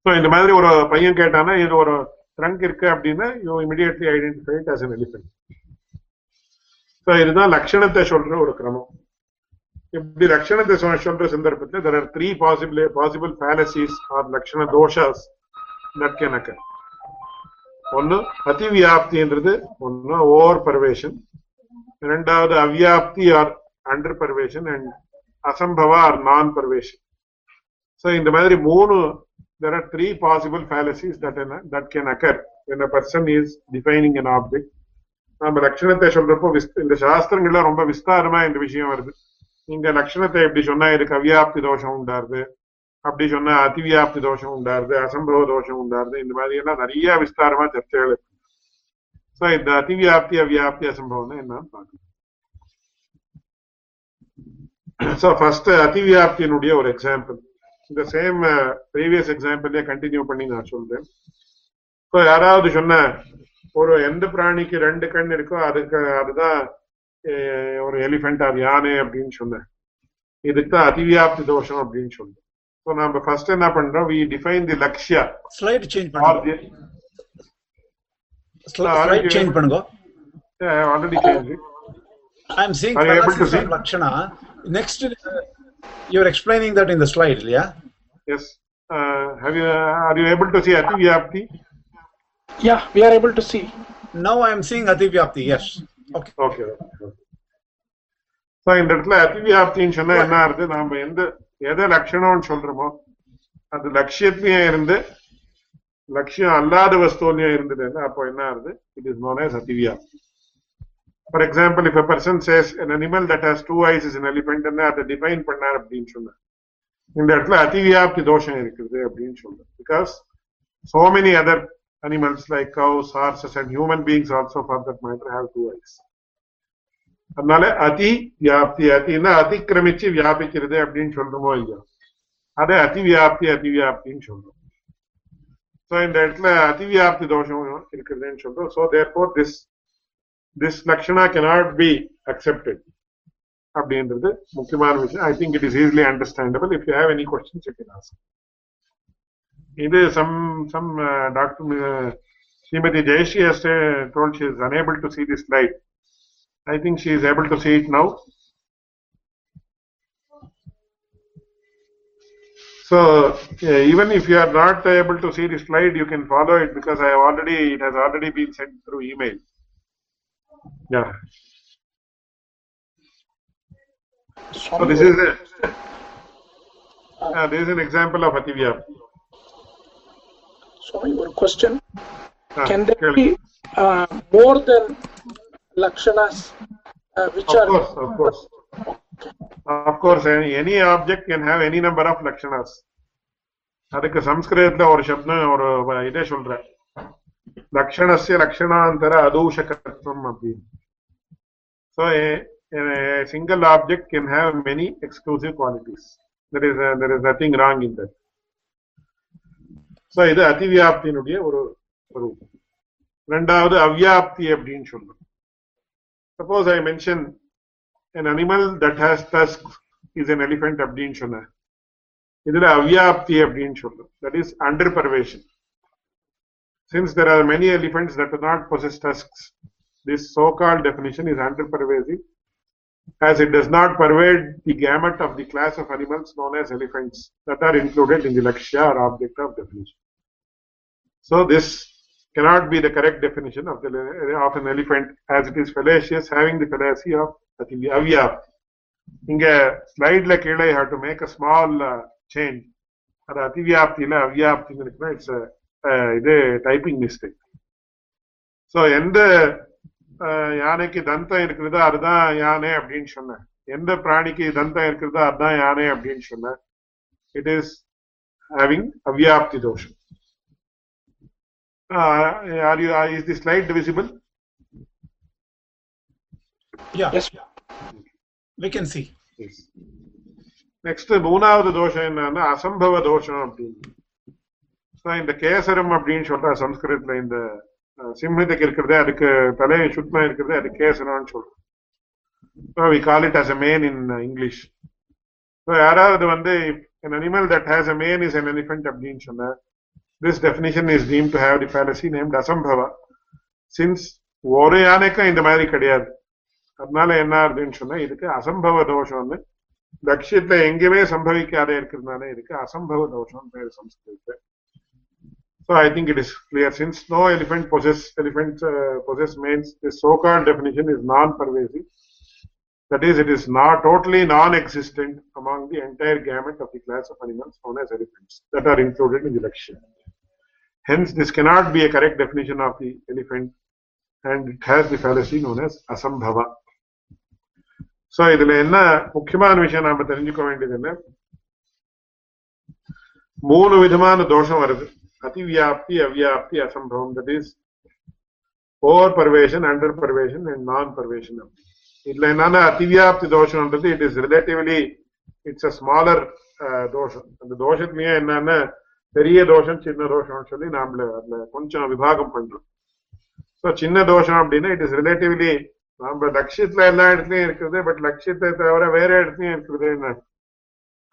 so இந்த மாதிரி ஒரு பையன் கேட்டானா இது ஒரு ட்ரங்க் இருக்கு அப்படின்னா you immediately identify as an elephant so இதுதான் லட்சணத்தை சொல்ற ஒரு கிரமம். இப்படி லட்சணத்தை சொல்ற சந்தர்ப்பத்தில் there are three possible possible fallacies or லட்சண doshas. That ஒன்னு அதிவியாப்தின்றது ஒன்னு ஓவர் பர்வேஷன் இரண்டாவது அவ்யாப்தி ஆர் அண்டர் பர்வேஷன் அண்ட் அசம்பவா ஆர் நான் பர்வேஷன் ஸோ இந்த மாதிரி மூணு there are three possible fallacies that that can occur when a person is defining an object. நம்ம லட்சணத்தை சொல்றப்போ இந்த சாஸ்திரங்கள்ல ரொம்ப விஸ்தாரமா இந்த விஷயம் வருது. நீங்க லட்சணத்தை எப்படி சொன்னா இதுக்கு அவ்யாப்தி தோஷம் உண்டாருது. அப்படி சொன்னா அதிவியாப்தி தோஷம் உண்டாருது அசம்பவ தோஷம் உண்டாருது இந்த மாதிரி எல்லாம் நிறைய விஸ்தாரமா சர்ச்சைகள் இருக்கு. சோ இந்த அதிவியாப்தி அவ்யாப்தி அசம்பவம்னா என்னன்னு பார்க்கணும் சோ ஃபர்ஸ்ட் அதிவியாப்தியினுடைய ஒரு எக்ஸாம்பிள் இந்த சேம் ப்ரீவியஸ் எக்ஸாம்பிளே கண்டினியூ பண்ணி நான் சொல்றேன். ஸோ யாராவது சொன்ன ஒரு எந்த பிராணிக்கு ரெண்டு கண் இருக்கோ அதுக்கு அதுதான் ஒரு எலிஃபென்ட் அது யானை அப்படின்னு சொன்னேன் இதுக்கு தான் அதிவியாப்தி தோஷம் அப்படின்னு சொல்றேன். ஸோ நம்ம ஃபர்ஸ்ட் என்ன பண்றோம் we define the Lakshya slide change பண்ணுங்க ஸ்லைட் சேஞ்ச் பண்ணுங்க already change I am seeing fallacies of lakshana next you are explaining that in the slide yeah yes uh, have you uh, are you able to see ativyapti Yeah, we are able to see. Now I am seeing Ativyapti, yes. Okay. Okay so இந்த இடத்துல அதிவியாப்தின்னு சொன்னா என்ன ஆகுது நாம எந்த எதை லட்சணம்னு சொல்றோமோ அது லட்சியத்திலேயே இருந்து லட்சியம் அல்லாத வஸ்துலையும் இருந்தது அப்போ என்ன ஆகுது? இட் இஸ் நோன் ஆஸ் அதிவியா ஃபார் எக்ஸாம்பிள் இப்ப person says animal that has two eyes is elephant அதை டிஃபைன் பண்ணார் அப்படின்னு சொன்னார். இந்த இடத்துல அதிவியாப்தி தோஷம் இருக்குது அப்படின்னு சொல்றேன் because so many other animals like cows horses and human beings also for that matter have two eyes அதனால அதி வியாப்தி அதின்னா அதிக்கிரமிச்சு வியாபிக்கிறது அப்படின்னு சொல்றோமோ இல்லையோ அதை அதிவியாப்தி அதிவியாப்தின்னு சொல்றோம் சோ இந்த இடத்துல அதிவியாப்தி தோஷம் இருக்குதுன்னு சொல்றோம் so therefore this this Lakshana cannot be accepted அப்படின்றது முக்கியமான விஷயம் I think it is easily understandable if you have any questions you can ask இது some some doctor Shrimati Jayashree has told she is unable to see this slide I think she is able to see it now. So even if you are not able to see the slide, you can follow it because I have already it has already been sent through email. Yeah. So this is a, uh, this is an example of Ativya. Sorry, one question. Uh, Can there be uh, more than lakshanas uh, which Of are course, of course. Of course, any, any object can have any number of lakshanas. அதுக்கு சம்ஸ்கிருதத்துல ஒரு சப்தம் ஒரு இதே சொல்றேன் லக்ஷணஸ்ய லக்ஷணாந்தர அதூஷகத்துவம் அப்படின்னு so single object can have many exclusive qualities there is there is nothing wrong in that so இது அதிவியாப்தியினுடைய ஒரு ஒரு ரெண்டாவது அவ்யாப்தி அப்படின்னு சொல்றோம் suppose I mention an animal that has tusks is an elephant அப்படின்னு சொன்னேன் இதுல அவ்யாப்தி அப்படின்னு சொல்றோம் that is under pervasion since there are many elephants that do not possess tusks this so-called definition is under pervasive as it does not pervade the gamut of the class of animals known as elephants that are included in the lakshya or object of definition so this cannot be the correct definition of the of an elephant as it is fallacious having the fallacy of அவ்யாப்தி இங்க ஸ்லைட்ல கீழே how to make a small change அது அதிவியாப்தியில அவ்யாப்தின்னு இருக்குன்னா it's uh, இது typing mistake so எந்த uh, யானைக்கு தந்தம் இருக்கிறதோ அதுதான் யானை அப்படின்னு சொன்னேன். எந்த பிராணிக்கு தந்தம் இருக்கிறதோ அதுதான் யானை அப்படின்னு சொன்னேன். இட் இஸ் ஹேவிங் அவ்யாப்தி தோஷம். Are you is the slide visible Yeah. Yes. We can see. Next மூணாவது தோஷம் என்னன்னா அசம்பவ தோஷம் அப்படின்னு So, இந்த கேசரம் அப்படின்னு சொல்ற சம்ஸ்கிருதத்துல இந்த அஹ், சிம்மத்துக்கு இருக்கிறதே அதுக்கு தலையை சுத்தமா இருக்கிறதே அது கேசரம்னு சொல்றோம் So, we call it as a mane in uh, English. So, யாராவது வந்து an animal that has a mane is an elephant அப்படின்னு சொன்னா this definition is deemed to have the fallacy named asambhava. Since ஒரு in the மாதிரி கிடையாது. அதனால என்ன அப்படின்னு சொன்னா இதுக்கு அசம்பவ தோஷம்னு. லட்சியத்துல எங்கேயுமே சம்பவிக்காத இருக்கிறதுனால இதுக்கு அசம்பவ தோஷம் பேர் Sanskrit So I think it is clear. Since no elephant possess elephant uh, possess means the so-called definition is non-pervasive. That is, it is not totally non-existent among the entire gamut of the class of animals known as elephants that are included in the lakshya. Hence, this cannot be a correct definition of the elephant, and it has the fallacy known as asambhava. So, இதுல என்ன முக்கியமான விஷயம் நாம தெரிஞ்சுக்க வேண்டியது என்ன மூணு விதமான தோஷம் வருது அதிவியாப்தி அவ்யாப்தி அசம்பவம் that is over pervasion under pervasion and non pervasion இதுல என்னன்னா அதிவியாப்தி தோஷம்ன்றது it is relatively it's a smaller தோஷம் அந்த தோஷத்துலயே என்னன்னா பெரிய தோஷம் சின்ன தோஷம்னு சொல்லி நாமள அதுல கொஞ்சம் விபாகம் பண்றோம். ஸோ சின்ன தோஷம் அப்படின்னா இட் இஸ் ரிலேட்டிவ்லி நம்ம லட்சியத்துல எல்லா இடத்துலயும் இருக்குது பட் லட்சியத்தை தவிர வேற இடத்துலயும் இருக்குது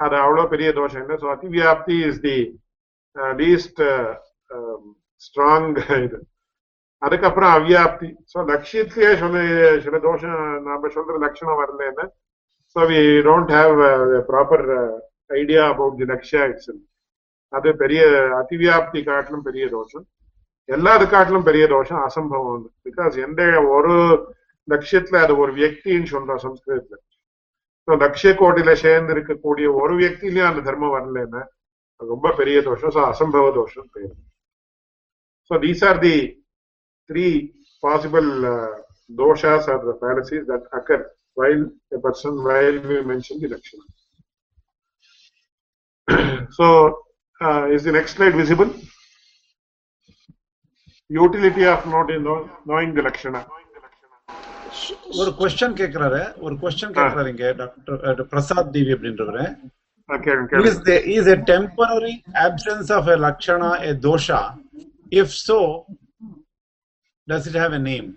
அது அவ்வளவு பெரிய தோஷம் இல்லை. ஸோ அதிவியாப்தி இஸ் தி லீஸ்ட் ஸ்ட்ராங் இது. அதுக்கப்புறம் அவ்யாப்தி ஸோ லட்சியத்திலேயே சொல்ல சில தோஷம் நம்ம சொல்ற லட்சணம் வரலன்னு so we don't have proper idea about the Lakshya it's அது பெரிய அதிவியாப்தி காட்டிலும் பெரிய தோஷம். எல்லாத்துக்காட்டிலும் காட்டிலும் பெரிய தோஷம் அசம்பவம். பிகாஸ் எந்த ஒரு லட்சியத்துல அது ஒரு வியக்தின்னு சொல்றோம் சம்ஸ்கிருதத்துல. ஸோ லட்சிய கோட்டில சேர்ந்து இருக்கக்கூடிய ஒரு வியக்திலையும் அந்த தர்மம் வரலன்னா ரொம்ப பெரிய தோஷம். ஸோ அசம்பவ தோஷம் பேர் so these are the three possible தோஷாஸ் are the fallacies that occur while a person while we mention the lakshana. so uh, is the next slide visible? Utility of not know, knowing the lakshana. ஒரு question கேக்குறாரு ஒரு question கேக்குறாரு இங்க doctor Prasad Devi அப்படின்றவரு Okay, okay. is the is a temporary absence of a lakshana a dosha if so does it have a name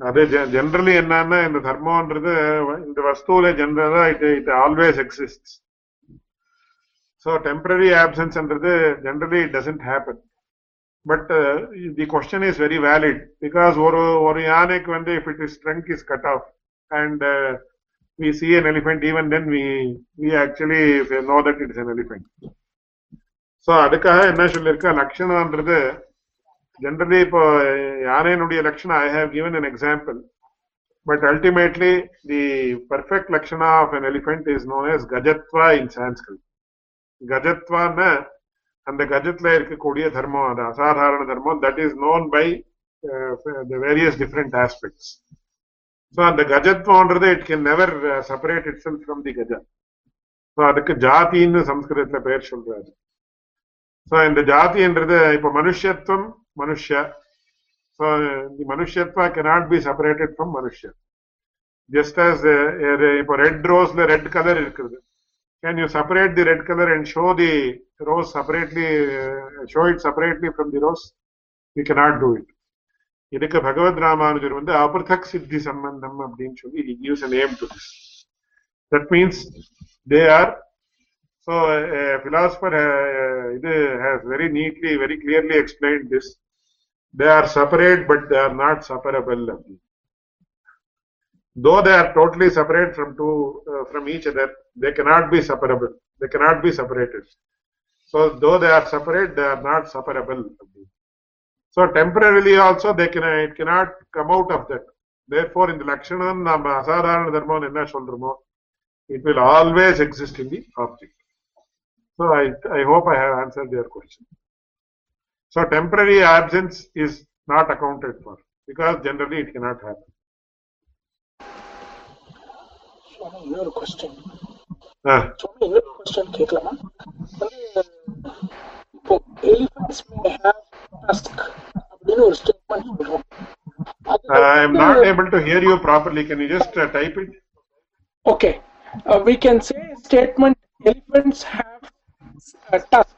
அது generally என்னன்னா இந்த தர்மம்ன்றது இந்த வஸ்துவில ஜெனரலா it it always exist so temporary ஆப்சன்ஸ்ன்றது generally it doesn't happen but the question is very valid because ஒரு ஒரு யானைக்கு வந்து if it is trunk is cut off and we see an elephant even then we we actually know that it is an elephant so அதுக்காக என்ன சொல்லியிருக்கா லட்சணம்ன்றது generally இப்போ யானையினுடைய லட்சணம் I have given an example but ultimately the perfect lakshana of an elephant is known as gajatva in sanskrit கஜத்வான்னா அந்த கஜத்துல இருக்கக்கூடிய தர்மம் அது அசாதாரண தர்மம். That is known by various different aspects so அந்த கஜத்வம்ன்றது it can never separate itself from the Gaja so அதுக்கு ஜாதின்னு சம்ஸ்கிருதத்துல பெயர் சொல்றாரு. ஸோ இந்த ஜாதின்றது இப்போ மனுஷத்துவம் மனுஷ so the மனுஷத்வா cannot be separated from மனுஷ ஜஸ்ட் ஆஸ் இப்போ ரெட் ரோஸ்ல ரெட் கலர் இருக்குது. Can you separate the red colour and show the Rose separately show it separately from the Rose you cannot do it இதுக்கு பகவத் ராமானுஜர் வந்து அபிருதக் சித்தி சம்பந்தம் அப்படின்னு சொல்லி he gives a name to this that means they are so a philosopher uh, இது has very neatly very clearly explained this they are separate but they are not separable though they are totally separate from two uh, from each other they cannot be separable they cannot be separated so though they are separate they are not separable so temporarily also they can it cannot come out of that. Therefore, in the Lakshanam, நம்ம அசாதாரண தர்மம் என்ன சொல்றோமோ it will always exist in the object. So I, I hope I have answered your question. So temporary absence is not accounted for because generally it cannot happen. சுவாமி இன்னொரு question Ah, சுவாமி இன்னொரு question கேட்கலாமா வந்து இப்போ elephants may have Tusk அப்படின்னு ஒரு statement சொல்றோம் I am not able to hear you properly. Can you just uh, type it? Okay we can say statement elephants have a tusk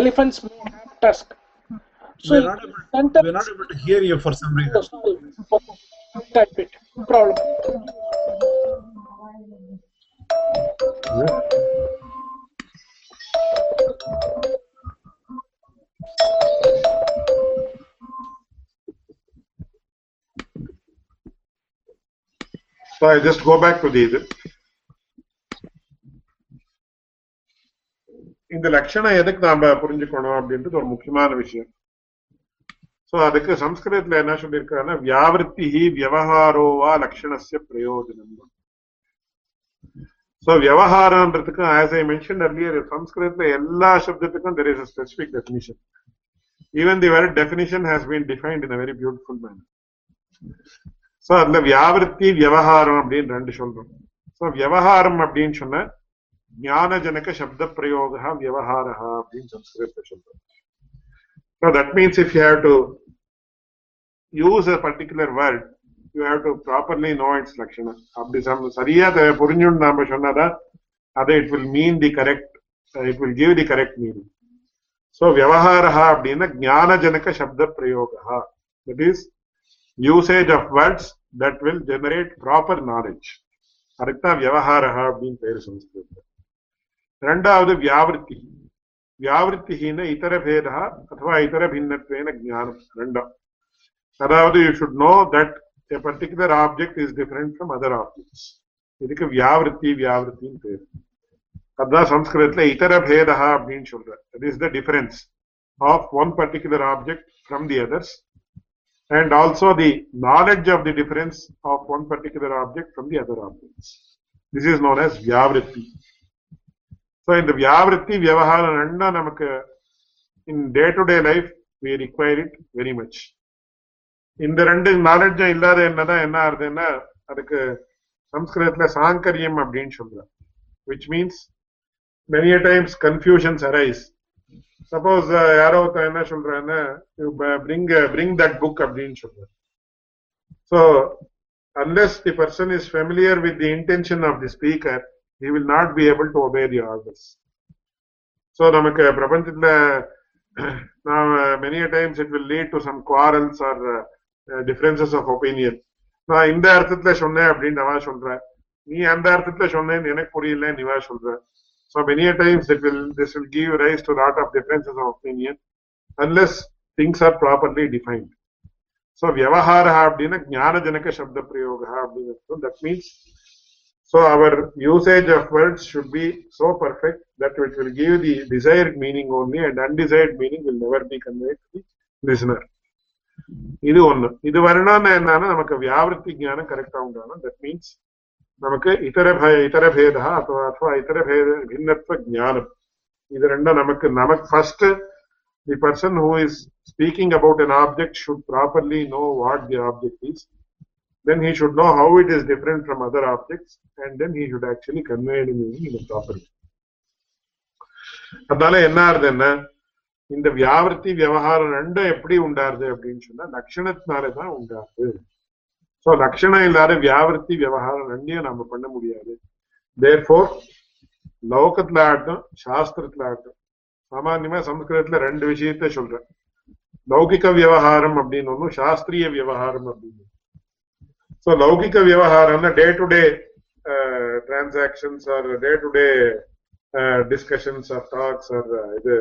elephants may have tusk so we're not, able, sentence we're not able to hear you for some reason Oh, sorry. Okay. type it no problem I just go back to these. இந்த லட்சணம் எதுக்கு நாம புரிஞ்சுக்கணும் அப்படின்றது ஒரு முக்கியமான விஷயம். So அதுக்கு சம்ஸ்கிருதத்துல என்ன சொல்லியிருக்காங்கன்னா வியாவிருத்தி வியவஹாரோவா லட்சணசிய பிரயோஜனம். சோ வியவஹாரன்றதுக்கு ஆஸ் ஐ மென்ஷன் அர்லியர் சம்ஸ்கிருதத்துல எல்லா சப்தத்துக்கும் there is a specific definition even the word definition has been defined in a very beautiful manner so அதுல வியாவிருத்தி வியவகாரம் அப்படின்னு ரெண்டு சொல்றோம். சோ வியவகாரம் அப்படின்னு சொன்ன ஞானஜனக சப்த பிரயோகா வியவகாரா அப்படின்னு சம்ஸ்கிருதத்தை சொல்றோம். So that means if you have to use a particular word you have to properly know its லட்சணம் அப்படி சம் சரியா புரிஞ்சுன்னு நாம சொன்னாதான் அதை it will mean the correct it will give the correct meaning so வியவகாரா அப்படின்னா ஞானஜனக சப்த பிரயோகா that is usage of words that will generate proper knowledge கரெக்டாக விவகாரகா அப்படின்னு பேர் சம்ஸ்கிருதத்தில் ரெண்டாவது வியாவிருத்தி வியாவிருத்தின இதர பேதா அத்வா இதர பின்னத்வேன ஜானம் ரெண்டாம் அதாவது you should know that a particular object is different from other objects இதுக்கு வியாவிருத்தி வியாவிருத்தின்னு பேர் அதுதான் சம்ஸ்கிருதத்துல இதர பேதா அப்படின்னு சொல்ற that is the difference of one particular object from the others and also the knowledge of the difference of one particular object from the other objects. This is known as Vyavritti. So in the Vyavritti, Vyavahara Nanda Namaka, in day-to-day life, we require it very much. இந்த ரெண்டு நாலெட்ஜும் இல்லாத என்னதான் என்ன ஆகுதுன்னா அதுக்கு சம்ஸ்கிருதத்துல சாங்கரியம் அப்படின்னு சொல்றோம் which means many a times confusions arise suppose uh, யாரோ ஒருத்தன் என்ன சொல்றேன்னா பிரிங் பிரிங் தட் புக் அப்படின்னு சொல்றேன் so unless the person is familiar with the intention of the speaker he will not be able to obey the orders so நமக்கு பிரபஞ்சத்துல நான் many times it will lead to some quarrels or differences of opinion நான் இந்த அர்த்தத்துல சொன்னேன் அப்படின்னு நான் சொல்றேன் நீ அந்த அர்த்தத்துல சொன்னேன்னு எனக்கு புரியல நிவா சொல்றேன் so many a times it will this will give rise to a lot of differences of opinion unless things are properly defined so vyavahara அப்படின்னா ஞானஜனக சப்த பிரயோக அப்படின்னு that means so our usage of words should be so perfect that it will give the desired meaning only and undesired meaning will never be conveyed to the listener இது ஒண்ணு இது வரணும்னு என்னன்னா நமக்கு வியாவிருத்தி ஞானம் கரெக்டா உண்டாகணும் தட் மீன்ஸ் നമുക്ക് ഇതരഭ ഇതരഭേദ അഥവാ അഥവാ ഇതരഭേദ ഭിന്നത്വജ്ഞാനം ഇത് രണ്ടും നമുക്ക് നമുക്ക് first the person who is speaking about an object should properly know what the object is. Then he should know how it is different from other objects, and then he should actually convey the meaning in a proper way. அதனால என்ன ஆறுது என்ன இந்த வியாவர்த்தி விவகாரம் ரெண்டும் எப்படி உண்டாருது அப்படின்னு சொன்னா லட்சணத்தினாலதான் உண்டாருது சோ லட்சணம் இல்லாத வியாவிருத்தி விவகாரம் ரெண்டையும் நம்ம பண்ண முடியாது தேர்ஃபோர் லோகத்துல ஆகட்டும் சாஸ்திரத்துல ஆகட்டும் சாமான்யமா சம்ஸ்கிருதத்துல ரெண்டு விஷயத்த சொல்றேன் லௌகிக விவகாரம் அப்படின்னு ஒண்ணும் சாஸ்திரிய விவகாரம் அப்படின்னு ஸோ லௌகிக விவகாரம்னா day to day transactions or day to day discussions or talks or இது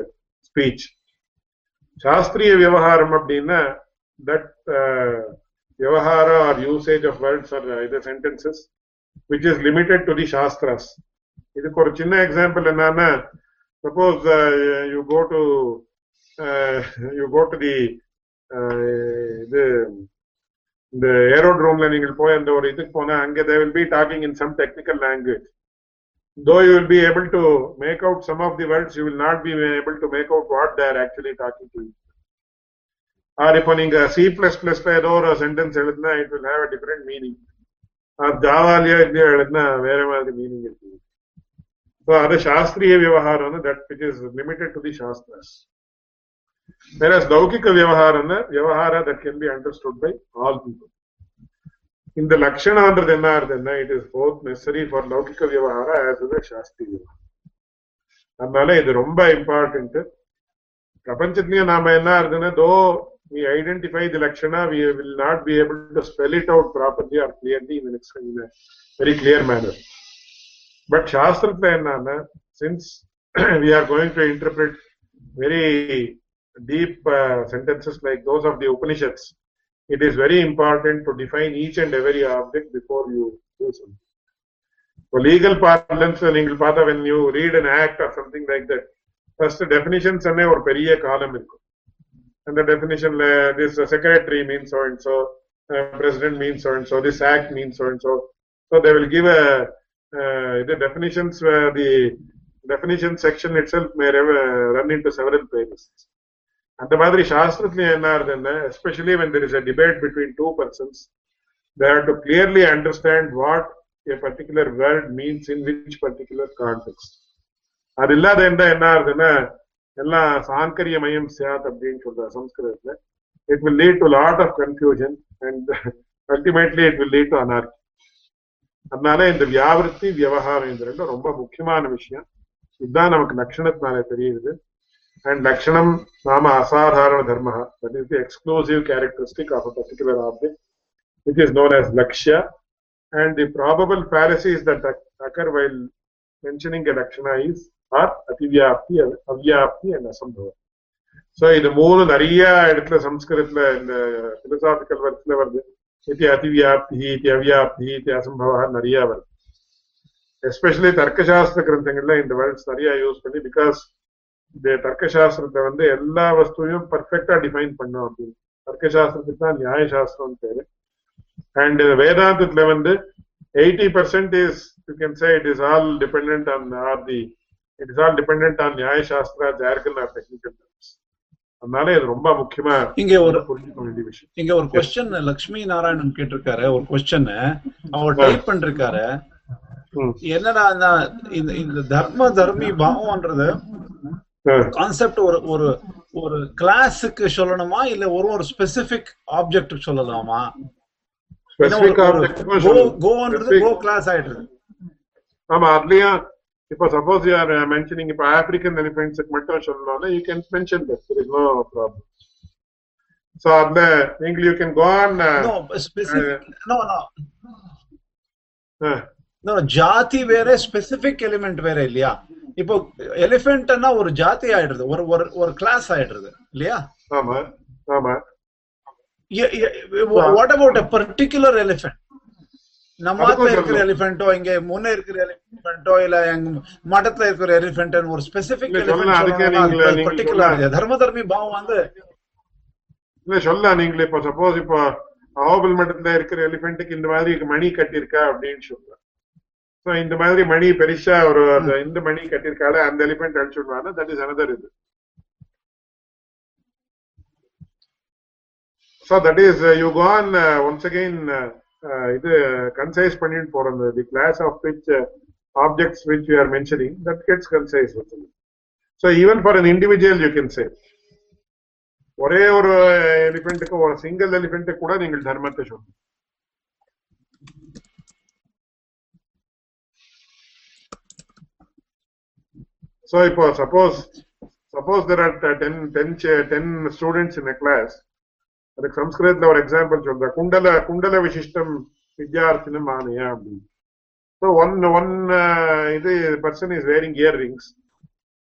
ஸ்பீச் சாஸ்திரிய விவகாரம் அப்படின்னா that விவகார R usage of words R இது sentences which is limited to தி சாஸ்திராஸ் இதுக்கு ஒரு சின்ன எக்ஸாம்பிள் என்னன்னா suppose you go to you go to the இது இந்த ஏரோட்ரோம்ல நீங்கள் போய் அந்த ஒரு இதுக்கு போனா அங்க தே will be talking in some technical language though you will be able to make out some of the words, you will not be able to make out what they are actually talking to or இப்போ நீங்க C plus பிளஸ்ல ஏதோ ஒரு sentence எழுதுனா it will have a different meaning or ஜாவாலியோ இல்லையோ எழுதுனா வேற மாதிரி மீனிங் இருக்கு. ஸோ அது சாஸ்திரிய விவகாரம் வந்து that which is limited to the shastras. வேற லௌகிக விவகாரம் விவகார that can be understood by all people இந்த லட்சணான்றது என்ன ஆகுதுன்னா it is both necessary for லௌகிக்க விவகாரம் ஆஸ் இஸ் சாஸ்திரி விவகாரம். அதனால இது ரொம்ப இம்பார்ட்டன்ட் பிரபஞ்சத்திலயும் நாம என்ன இருக்குன்னா தோ we identify the lakshana, we will not be able to spell it out properly or clearly in, a very clear manner. But Shastratvanana, uh, since we are going to interpret very deep uh, sentences like those of the Upanishads, it is very important to define each and every object before you do something. For legal parlance, legal path, when you read an act or something like that, first definitions and or periya column இருக்கும் அந்த definitionல this secretary means so and so, uh, president means so and so, this act means so and so. So they will give a uh, the definitions where the definition section itself may run into several pages. அந்த மாதிரி சாஸ்திரத்துல என்ன ஆகுதுன்னா especially when there is a debate between two persons they have to clearly understand what a particular word means in which particular contact அது இல்லாத இருந்தா என்ன ஆகுதுன்னா எல்லாம் சாங்கரியமயம் சியாத் அப்படின்னு சொல்ற சம்ஸ்கிருதத்துல it will lead to lot of confusion and ultimately it will lead to anarchy அதனால இந்த வியாவிருத்தி விவகாரம் இது ரெண்டும் ரொம்ப முக்கியமான விஷயம் இதுதான் நமக்கு லட்சணத்தினால தெரியுது and lakshanam nama asadharana dharma that is the exclusive characteristic of a particular object which is known as lakshya and the probable fallacies that occur while mentioning a lakshana is R அதிவியாப்தி அவ்வியாப்தி and அசம்பவம் so இது மூணு நிறைய இடத்துல சம்ஸ்கிருதத்துல இந்த philosophical வர்க்ஸ்ல வருது. இது அதிவியாப்தி இது அவ்யாப்தி இது அசம்பவா நிறைய வருது. எஸ்பெஷலி தர்க்கசாஸ்திர கிரந்தங்கள்ல இந்த வேர்ட்ஸ் நிறைய யூஸ் பண்ணி பிகாஸ் இந்த தர்க்கசாஸ்திரத்தை வந்து எல்லா வஸ்துவையும் பர்ஃபெக்டா டிஃபைன் பண்ணும் அப்படின்னு. தர்க்க சாஸ்திரத்துக்கு தான் நியாயசாஸ்திரம் பேரு. அண்ட் வேதாந்தத்துல வந்து eighty percent is you can say it is all depend on or the it is all depend on Nyaya Shastra jargon R technical அதனால இது ரொம்ப முக்கியமா இங்க ஒரு புரிஞ்சுக்க வேண்டிய விஷயம். இங்க ஒரு கொஸ்டின் லக்ஷ்மி நாராயணன் கேட்டிருக்காரு. ஒரு கொஸ்டின் அவர் டைப் பண்ணிருக்காரு. என்னடா இந்த தர்ம தர்மி பாவம்ன்றது. கான்செப்ட் ஒரு ஒரு ஒரு கிளாஸுக்கு சொல்லணுமா? இல்ல ஒரு ஒரு ஸ்பெசிபிக் ஆப்ஜெக்ட் சொல்லலாமா? கோ கிளாஸ் ஆயிடுது. ஆமா அதுலயும் இப்போ சப்போஸ் யூஆர் மென்ஷனிங் இப்போ ஆப்பிரிக்கன் எலிஃபென்ட்ஸுக்கு மட்டும் சொல்லணும்னா you can mention that there is no problem so அதுல நீங்கள் you can go on no specific no no no ஜாதி வேற ஸ்பெசிபிக் எலிமெண்ட் வேற இல்லையா இப்போ எலிஃபென்ட்னா ஒரு ஜாதி ஆயிடுது ஒரு ஒரு ஒரு கிளாஸ் ஆயிடுது இல்லையா ஆமா ஆமா what about a particular elephant நம்ம ஆத்துல இருக்கிற. எலிஃபென்ட்டோ இங்க முன்ன இருக்கிற எலிஃபென்ட்டோ இல்ல எங்க மடத்துல இருக்கிற எலிஃபென்ட் ஒரு ஸ்பெசிபிக் சொல்லலாம். தர்ம தர்மி பாவம் வந்து இல்ல சொல்லலாம் நீங்களே இப்போ சப்போஸ் இப்போ அஹோபில் மட்டத்துல இருக்கிற எலிஃபென்ட்டுக்கு இந்த மாதிரி மணி கட்டியிருக்கா அப்படின்னு சொல்லலாம் ஸோ இந்த மாதிரி மணி பெருசா ஒரு இந்த மணி கட்டியிருக்கால அந்த எலிஃபென்ட் அடிச்சு விடுவாங்க தட் இஸ் அனதர் இது so that is you can once again இது கன்சைஸ் பண்ணிட்டு போறது தி class of which objects which you are mentioning that gets concise so even for an individual you can say ஒரே ஒரு எலிஃபென்ட்டுக்கு ஒரு single எலிஃபென்ட்டுக்கு கூட நீங்கள் தர்மத்தை சொல்லணும் So இப்போ suppose suppose there are 10 10 ch- 10 students in a class அதுக்கு சம்ஸ்கிருதத்துல ஒரு எக்ஸாம்பிள் சொல்ற குண்டல குண்டல விசிஷ்டம் வித்யார்த்தினம் ஆனையா அப்படின்னு. ஸோ ஒன் ஒன் இது person is wearing earrings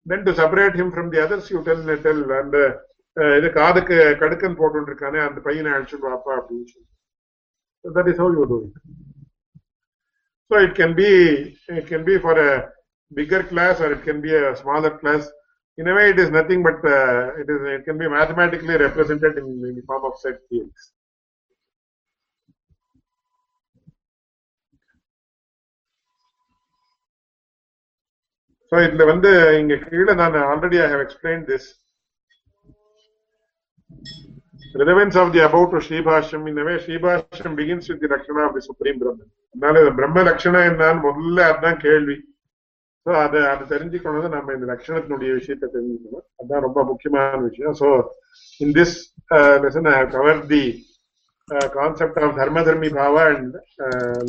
then to separate him from the others you tell tell அந்த இது காதுக்கு கடுக்கன் போட்டு இருக்கானே அந்த பையனை அழைச்சிட்டு வாப்பா அப்படின்னு சொல்லி. That is how you do so it can be it can be for a for class or it can be a smaller class. In a way, it is nothing but uh, it is it can be mathematically represented in, in the form of set fields. So இதுல வந்து இங்க கீழே நான் already I have explained this. relevance of the above to Sribhashyam in a way Sribhashyam begins with the Lakshana of the Supreme Brahman. அதனால இந்த பிரம்ம லட்சணம் என்னன்னு முதல்ல அதுதான் கேள்வி ஸோ அதை அதை தெரிஞ்சுக்கணும் நம்ம இந்த லட்சணத்தினுடைய விஷயத்தை தெரிஞ்சுக்கணும் அதுதான் ரொம்ப முக்கியமான விஷயம் so in this lesson I have cover the concept of தர்ம தர்மி பாவா அண்ட்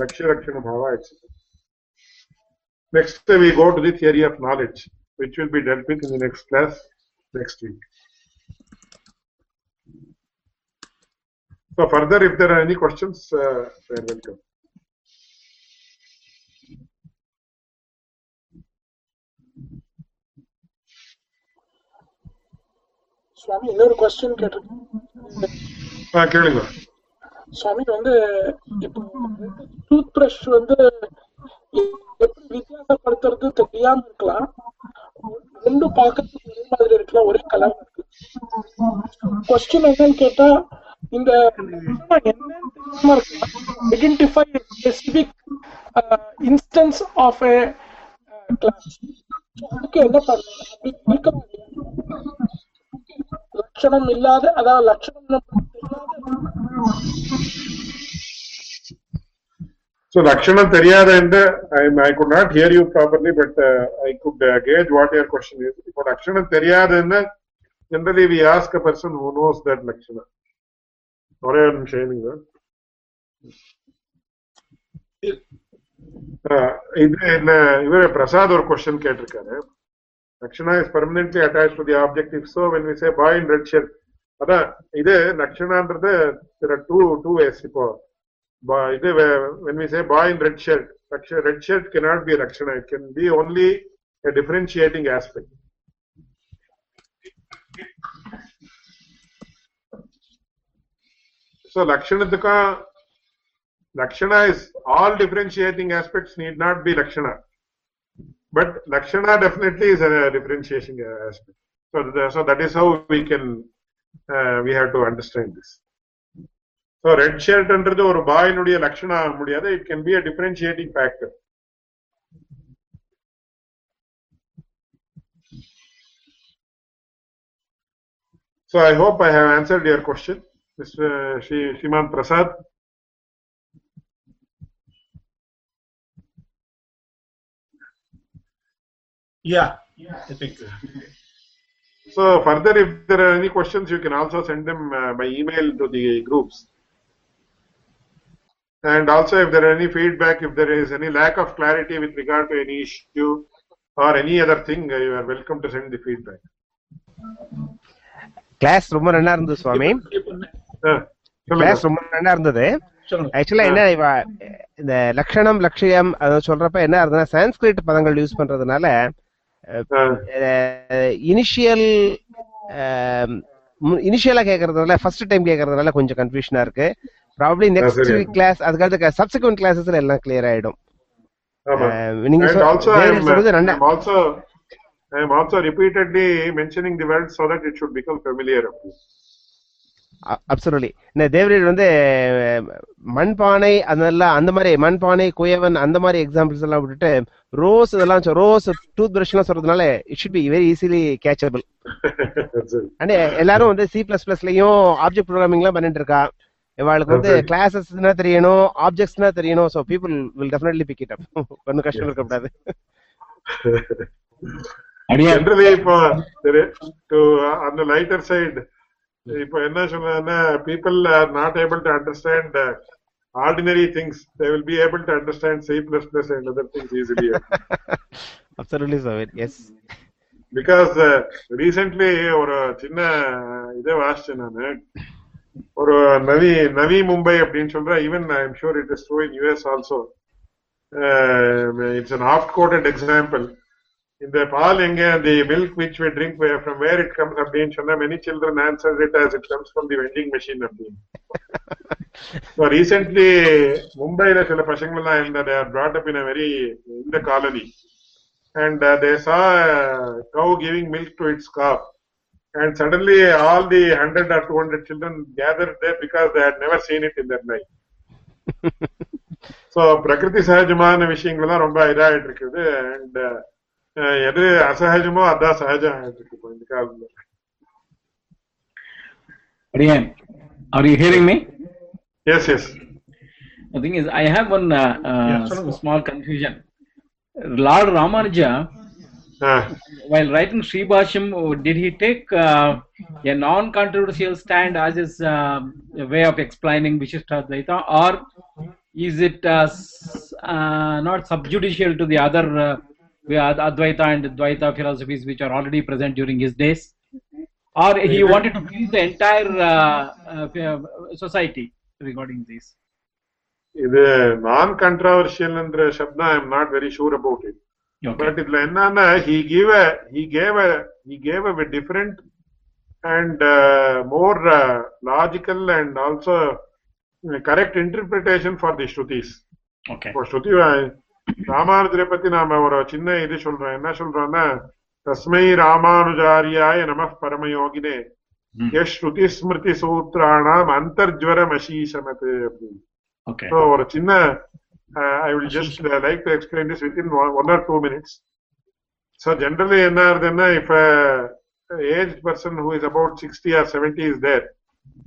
லட்சிய லட்சண பாவா etcetera Next, we go to the theory of knowledge, which will be dealt with in the next class next week. So further, if there are any questions, uh, they are welcome. Swami இன்னொரு question கேட்டிருக்கேன். கேளுங்க. சுவாமி வந்து இப்போ tooth brush வந்து எப்படி வித்தியாசப்படுத்துறது தெரியாம இருக்கலாம். ரெண்டும் பார்க்கறதுக்கு ஒரே மாதிரி இருக்கலாம் ஒரே கலர் இருக்கு. கொஸ்டின் என்னன்னு கேட்டா இந்த என்னன்னு identify specific instance of a class அதுக்கு என்ன பண்ணணும்? லட்சணம் இல்லாத அதாவது லட்சணம் நமக்கு தெரியாத So Lakshana Teriyada I, I could not hear you properly, but uh, I could uh, gauge what your question is. For Lakshana Teriyada generally we ask a person who knows that Lakshana. Or I am sharing that. Uh, இது இல்ல இவர் பிரசாத் ஒரு question கேட்டிருக்காரு Lakshana is permanently attached to the object. If so, when we say boy in red shirt, ಅದ ಇದೆ under the there are two two ways இப்போ. ಇದು when we say boy in red shirt red shirt cannot be lakshana it can be only a differentiating aspect. So Lakshana, lakshana is all differentiating aspects need not be lakshana but lakshana definitely is a differentiation aspect so, the, so that is how we can uh, we have to understand this so red shirt என்றது ஒரு பாயினுடைய லட்சணம் ஆக முடியாது it can be a differentiating factor So I hope I have answered your question, Mr. Shri, Shriman Prasad. Yeah, I think. So further, if there are any questions, you can also send them uh, by email to the groups. And also, if there are any feedback, if there is any lack of clarity with regard to any issue or any other thing, uh, you are welcome to send the feedback. Class ரொம்ப நல்லா இருந்தது சுவாமி Uh, சொல்லுங்க. Class ரொம்ப நல்லா இருந்தது சொல்லுங்க ஆக்சுவலா என்ன இவ இந்த லட்சணம் லட்சியம் அதை சொல்றப்ப என்ன இருந்ததுன்னா சான்ஸ்கிரிட் பதங்கள் யூஸ் பண்றதுனால Uh, இனிஷியல் இனிஷியலா கேக்குறதுனால ஃபர்ஸ்ட் டைம் கேக்குறதுனால கொஞ்சம் கன்ஃபியூஷனா இருக்கு ப்ராப்ளி நெக்ஸ்ட். கிளாஸ் அதுக்கடுத்து சப்சிக்வெண்ட் கிளாஸஸ்ல எல்லாம் கிளியர் ஆயிடும் நீங்க சொல்றது ரெண்டா I am also repeatedly mentioning the word so that it should become familiar. Absolutely இந்த தேவரீர் வந்து மண்பானை அதெல்லாம் அந்த மாதிரி மண்பானை குயவன் அந்த மாதிரி எக்ஸாம்பிள்ஸ் எல்லாம் விட்டுட்டு ரோஸ் இதெல்லாம் ரோஸ் டூத் பிரஷ் எல்லாம் சொல்றதுனால it should be very easily catchable. And எல்லாரும் வந்து சி பிளஸ் பிளஸ்லயும் ஆப்ஜெக்ட் ப்ரோக்ராமிங் எல்லாம் பண்ணிட்டு இருக்கா? இவாளுக்கு வந்து. கிளாஸஸ்னா தெரியணும் ஆப்ஜெக்ட்ஸ்னா தெரியணும் so people will definitely pick it up ஒன்றும் கஷ்டம் இருக்கக்கூடாது அடியார் Generally, இப்போ uh, on the lighter side, இப்போ என்ன சொன்னா people are not able to understand uh, ordinary things. They will be able to understand C++ and other things easily. Absolutely sir S Because uh, recently ஒரு சின்ன இதை வாசிச்சேன் நானு ஒரு நவி நவி மும்பை அப்படின்னு சொல்ற even I am sure it is true in US also it's an oft quoted example இந்த பால் எங்க தி milk which we drink from where it comes அப்படின்னு சொன்னா many children answer it as it comes from the vending machine அப்படின்னு so recently மும்பைல சில பசங்க எல்லாம் இருந்த they are brought up in a very இந்த colony and uh, they saw a cow giving milk to its calf and suddenly all the 100 or 200 children gathered there because they had never seen it in their life so பிரகிருதி சகஜமான விஷயங்கள் தான் ரொம்ப இதாயிட்டு இருக்குது and are you hearing me? Yes, yes. The thing is, I have one uh, uh, yes, small confusion. Lord Ramanuja, uh. while writing Sri Bhashyam, oh, did he take uh, a non-controversial stand as his uh, way of explaining Vishishtadvaita, or is it uh, not subjudicial to the other Advaita and Dvaita philosophies which are already present during his days? Or he wanted to please the entire uh, uh, society regarding this? இது நான் controversial என்ற சப்தம் I am not very sure about it Okay. But இதுல என்னன்னா he gave a he gave a he gave a different and uh, more uh, logical and also uh, correct interpretation for the shrutis Okay. இப்போ ஸ்ருதி ராமானுஜரை பத்தி நாம ஒரு சின்ன இது சொல்றோம் என்ன சொல்றோம்னா தஸ்மை ராமானுஜாரியாய நம பரமயோகினே Hmm. எஸ் ஸ்ருதி ஸ்மிருதி சூத்ராணாம் அந்தர்ஜ்வரம் அசீசமத்து அப்படின்னு Okay. So, ஒரு சின்ன uh, I will just uh, like to explain this within one, one or two minutes. So, generally, என்ன ஆகுதுன்னா, if a aged person who is about 60 or 70 is there,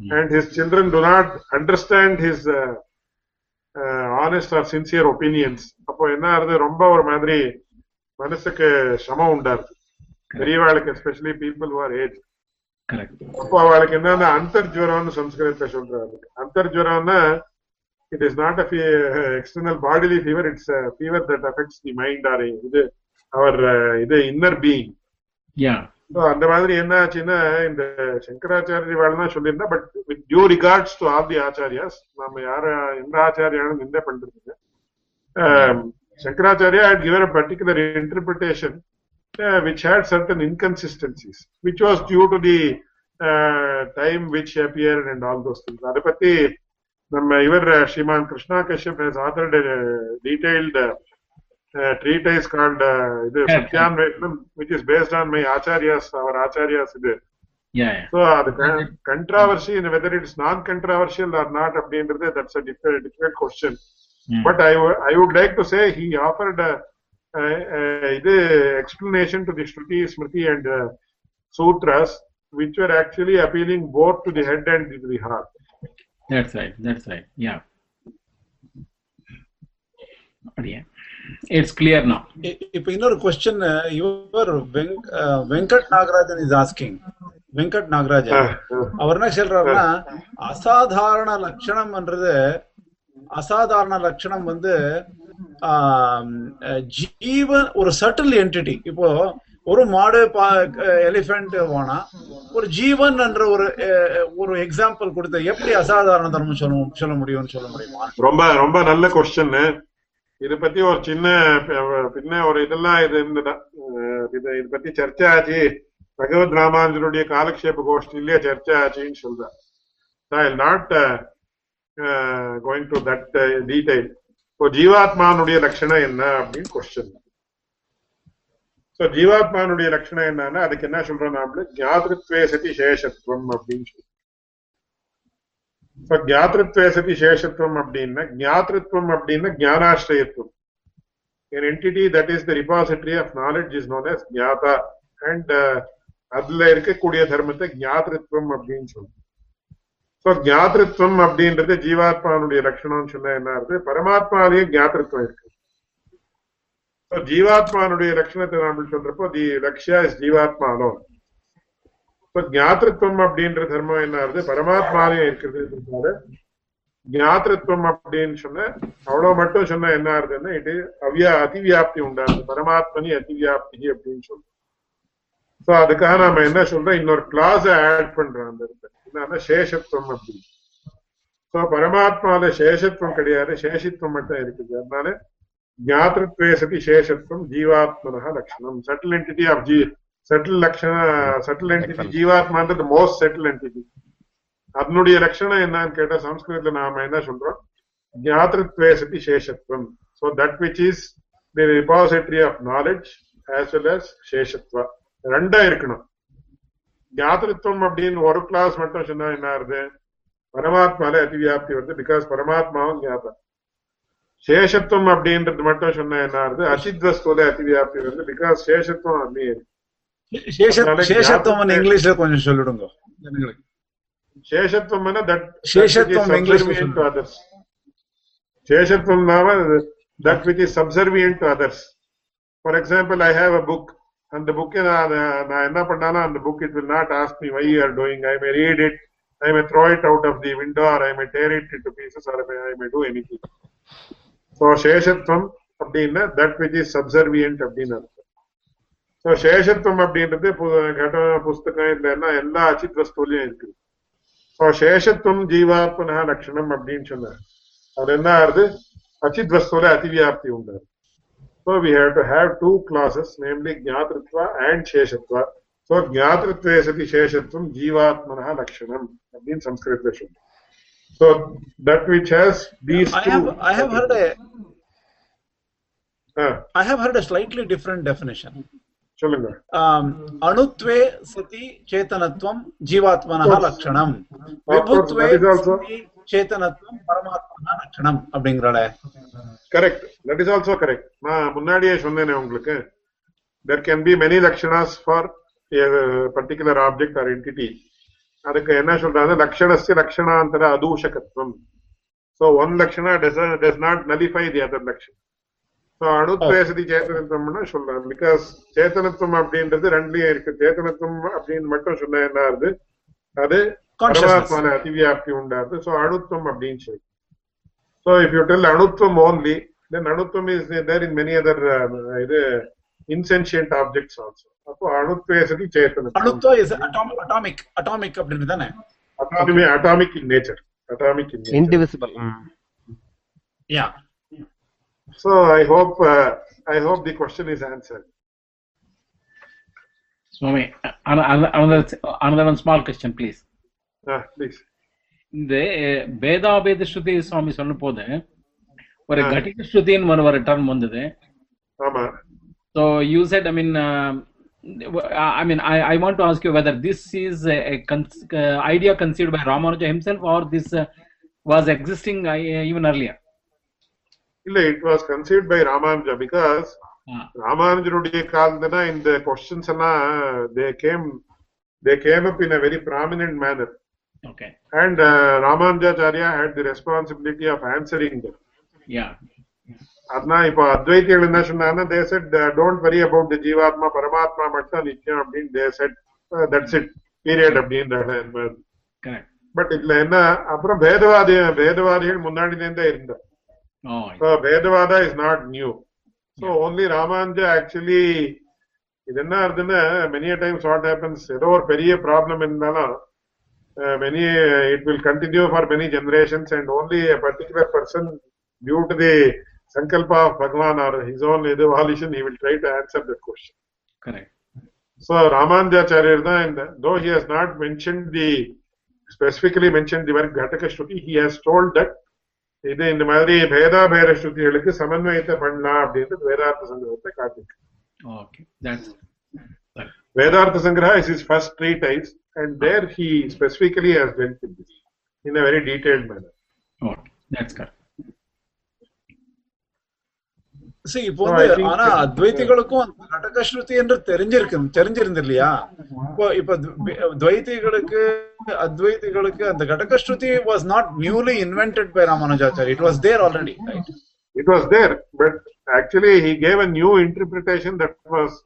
and his children do not understand uh, uh, honest or sincere opinions, அப்போ என்ன ஆகுது? ரொம்ப ஒரு மாதிரி மனசுக்கு சமம் உண்டாருது பெரியவாளுக்கு எஸ்பெஷலி பீப்புள் aged. Correct. அப்போ அவளுக்கு என்னன்னா அந்தர்ஜுவரம்னு சம்ஸ்கிருதத்துல சொல்றாரு. அந்தர்ஜுவரம்னா it is not a external bodily fever it's fever that affects the mind or இது அவர் இது இன்னர் பீயிங் அந்த மாதிரி என்ன ஆச்சுன்னா இந்த சங்கராச்சாரிய வாழ்னா சொல்லியிருந்தா but with due regards to all the acharyas நாம யார எந்த ஆச்சாரியாலும் நிந்த பண்றதுக்கு um, Shankaracharya had given a particular interpretation which had certain inconsistencies which was due to the time which appear and all those things அதை பத்தி நம்ம இவர் uh, Shriman Krishna Kashyap has authored detailed Uh, treatise called uh, Satyanvaitam, which is based on my Acharya's, our Acharya's. Yeah, yeah. So uh, the controversy, and whether it's non-controversial or not, that's a difficult, question. Mm. But I, w- I would like to say he offered uh, uh, the explanation to the Shruti, Smriti and uh, Sutras, which were actually appealing both to the head and to the heart. That's right, that's right, yeah. Yeah. It's clear now. இப்ப இன்னொரு question ah, Venkat Nagarajan is asking Venkat Nagarajan அவர் என்ன சொல்றாருன்னா அசாதாரண லட்சணம்ன்றது அசாதாரண லட்சணம் வந்து ஜீவன் ஒரு subtle entity இப்போ ஒரு மாடு எலிஃபென்ட் போனா ஒரு ஜீவன் என்ற ஒரு ஒரு எக்ஸாம்பிள் கொடுத்த எப்படி அசாதாரண தர்மம் சொல்ல சொல்ல முடியும்னு சொல்ல முடியுமா ரொம்ப ரொம்ப நல்ல கொஸ்டின் இது பத்தி ஒரு சின்ன ப- பின்ன ஒரு இதெல்லாம் இது இருந்தது அஹ் இது இது பத்தி சர்ச்சை ஆச்சு பகவத் ராமானுஜனுடைய காலக்ஷேப கோஷ்டிலேயே சர்ச்சை ஆச்சுன்னு சொல்றேன் I not going to that detail இப்போ ஜீவாத்மானுடைய லட்சணம் என்ன அப்படின்னு கொஸ்டின் ஸோ ஜீவாத்மானுடைய லட்சணம் என்னன்னா அதுக்கு என்ன சொல்றோம் நாம ஜாதிருத்வே சதி சேஷத்துவம் அப்படின்னு சொல்றோம் இப்ப ஜாத்திருத்வே சதி சேஷத்துவம் அப்படின்னா ஜாத்திருத்வம் அப்படின்னா ஞானாசிரயத்துவம் an entity that is the repository of knowledge is known as ஞாதா and uh, அதுல இருக்கக்கூடிய தர்மத்தை ஜாத்திருத்வம் அப்படின்னு சொல்லுவோம் சோ ஞாத்திருத்வம் அப்படின்றது ஜீவாத்மானுடைய லட்சணம்னு சொன்னா என்ன இருக்கு பரமாத்மாலேயே ஜாத்திருத்வம் இருக்கு. ஜீவாத்மானுடைய லட்சணத்தை நாம சொல்றப்போ தி லக்ஷயா இஸ் ஜீவாத்மானோ இப்ப ஞாத்திருத்வம் அப்படின்ற தர்மம் என்ன ஆகுது? பரமாத்மாவே இருக்கிறது ஞாத்திருத்வம் அப்படின்னு சொன்ன அவ்வளவு மட்டும் சொன்னா என்ன ஆகுதுன்னா இது அவ்யா அதிவியாப்தி உண்டாகுது. பரமாத்மனி அதிவியாப்தி அப்படின்னு சொல்றோம் சோ அதுக்காக நாம என்ன சொல்றோம்? இன்னொரு கிளாஸ் ஆட் பண்றோம் அந்த இடத்துல. என்னன்னா சேஷத்துவம் அப்படின்னு. சோ பரமாத்மால சேஷத்துவம் கிடையாது. சேஷித்துவம் மட்டும் இருக்குது. அதனால ஞாத்திருத்வே சதி சேஷத்துவம் ஜீவாத்மனா லட்சணம் சட்டில் என்டிட்டி ஆஃப் ஜீ செட்டில் லட்சண செட்டில் என்டிட்டி ஜீவாத்மான்றது மோஸ்ட் செட்டில் என்டிட்டி அதனுடைய லட்சணம் என்னன்னு கேட்டா சம்ஸ்கிருதத்துல நாம என்ன சொல்றோம்? ஞாத்திருத்வே சதி சேஷத்துவம் so that which is the repository of knowledge as well as சேஷத்வா. ரெண்டா இருக்கணும். ஞாத்திருத்துவம் அப்படின்னு ஒரு கிளாஸ் மட்டும் சொன்னா என்ன ஆகுது? பரமாத்மால அதிவியாப்தி வருது. பிகாஸ் பரமாத்மாவும் ஞாபகம் சேஷத்துவம் அப்படின்றது மட்டும் சொன்னா என்ன ஆகுது? அசித்வஸ்துல அதிவியாப்தி வருது. பிகாஸ் சேஷத்துவம் அப்படியே இருக்கு சேஷ- சேஷத்துவம் இங்கிலீஷ்ல கொஞ்சம் சொல்லிடுங்க ஜனங்களுக்கு. சேஷத்துவம் தட் சேஷத்துவம் English ல to others சேஷத்துவம் that which is subservient to others for example I have a book அந்த புக்கை நான் நான் என்ன பண்ணாலும் அந்த book it will not ask me why are doing I may read it I may throw it out of the window or I may tear it in two pieces or I may do anything so சேஷத்துவம் அப்படின்னா that which is subservient அப்படின்னு அர்த்தம் so சேஷத்துவம் அப்படின்றது பு- கட புஸ்தகம் இல்லைன்னா எல்லா அச்சித் வஸ்துலையும் இருக்குது ஸோ சேஷத்துவம் ஜீவாத்மனா லட்சணம் அப்படின்னு சொன்னார் அது என்ன ஆகுது அச்சித் வஸ்துல அதிவியாப்தி உண்டாரு so we have to have two classes namely ஜாதிருத்வா and சேஷத்வா so ஜாதிருத்வே சதி சேஷத்துவம் ஜீவாத்மனா லட்சணம் அப்படின்னு சம்ஸ்கிருதத்துல சொல்லுவோம் so that which has these I have I have heard a ah I have heard a slightly different definition. சொல்லுங்க Um, அணுத்வே சதி சேத்தனத்துவம் ஜீவாத்மனः லட்சணம் விபுத்வே that is also- சதி சேத்தனத்துவம் பரமாத்மனா லட்சணம் அப்படிங்கிறாளே correct that is also correct நான் முன்னாடியே சொன்னேனே உங்களுக்கு there can be many லக்ஷணாஸ் for particular object or entity அதுக்கு என்ன சொல்றாங்க லக்ஷணஸ்ய லக்ஷணாந்தர அதூஷகத்துவம் so one Lakshana does does not nullify the other Lakshan so அணுத்வேசதி சேத்தனத்துவம்னு சொல்றாங்க பிகாஸ் சேத்தனத்துவம் அப்படின்றது ரெண்டுலயும் இருக்கு. சேத்தனத்துவம் அப்படின்னு மட்டும் சொன்னா என்ன ஆகுது? அது. பரமாத்மான அதிவியாப்தி உண்டாது ஸோ அணுத்துவம் அப்படின்னு சொல்லி. ஸோ இஃப் யூ டெல் அணுத்துவம் only then அணுத்துவம் is there in many other இது இன்சென்ஷியன்ட் ஆப்ஜெக்ட்ஸ் ஆல்சோ அப்போ அணுத்வேசதி சேத்தனம் அணுத்வா இஸ் அட்டாமிக் அட்டாமிக் அப்படின்னு தானே? அட்டாமி atomic in nature atomic in nature indivisible yeah So I hope uh, I hope the question is answered. Swami, an- an- another another one small question, please. Ah, please. இந்த பேதாபேத ஸ்ருதி சுவாமி சொல்லும் போது ஒரு ஆ. கட்டிக ஸ்ருதின்னு ஒரு ஒரு term வந்தது ஆமா So you said, I mean, um, I mean, I, I want to ask you whether this is a, a con- uh, idea conceived by Ramanuja himself or this uh, was existing uh, even earlier. இல்ல it was conceived by Ramanuja because Ah, ராமானுஜருடைய காலத்துல தான் இந்த questions எல்லாம் they came they came up in a very prominent manor okay. And Ramanujacharya had the responsibility of answering them Yeah. அதான் இப்போ அத்வைத்திகள் என்ன சொன்னாங்கன்னா they said don't worry about the ஜீவாத்மா பரமாத்மா மட்டும் நிச்சயம் அப்படின்னு they said that's it period அப்படின்ற Correct. பட் இதுல என்ன அப்புறம் பேதவாதி பேதவாதிகள் முன்னாடி இருந்தே இருந்தார் Oh, so Vedavada is not new. So yeah. only Ramanuja actually இது என்ன ஆகுதுன்னா மெனி டைம்ஸ் வாட் ஹேப்பன்ஸ் ஏதோ ஒரு பெரிய ப்ராப்ளம் இருந்தாலும் many it will continue for many generations and only particular person due to the சங்கல்பா of Bhagavan or his own இது volition he will try to answer the question correct so Ramanujacharyar தான் இந்த though he has not mention the specifically mention the work கடக ஸ்ருதி he has told that இது இந்த மாதிரி பேதா பேர ஸ்ருதிகளுக்கு சமன்வயத்தை பண்ணலாம் அப்படின்றது வேதார்த்த சங்கிரகத்தை காட்டிருக்கு Okay. That's வேதார்த்த Sangraha is is first three types and there he specifically has tent in this in a very detailed manor okay. That's correct. See, இப்போ வந்து ஆனா அத்வைத்திகளுக்கும் அந்த கடகஸ்ருதி என்று தெரிஞ்சிருக்கு தெரிஞ்சிருந்து இல்லையா இப்போ இப்ப துவைத்திகளுக்கு அத்வைத்திகளுக்கு அந்த கடகஸ்ருதி was not newly invented by Ramanujachari it was there already right it was there but actually he gave a new interpretation that was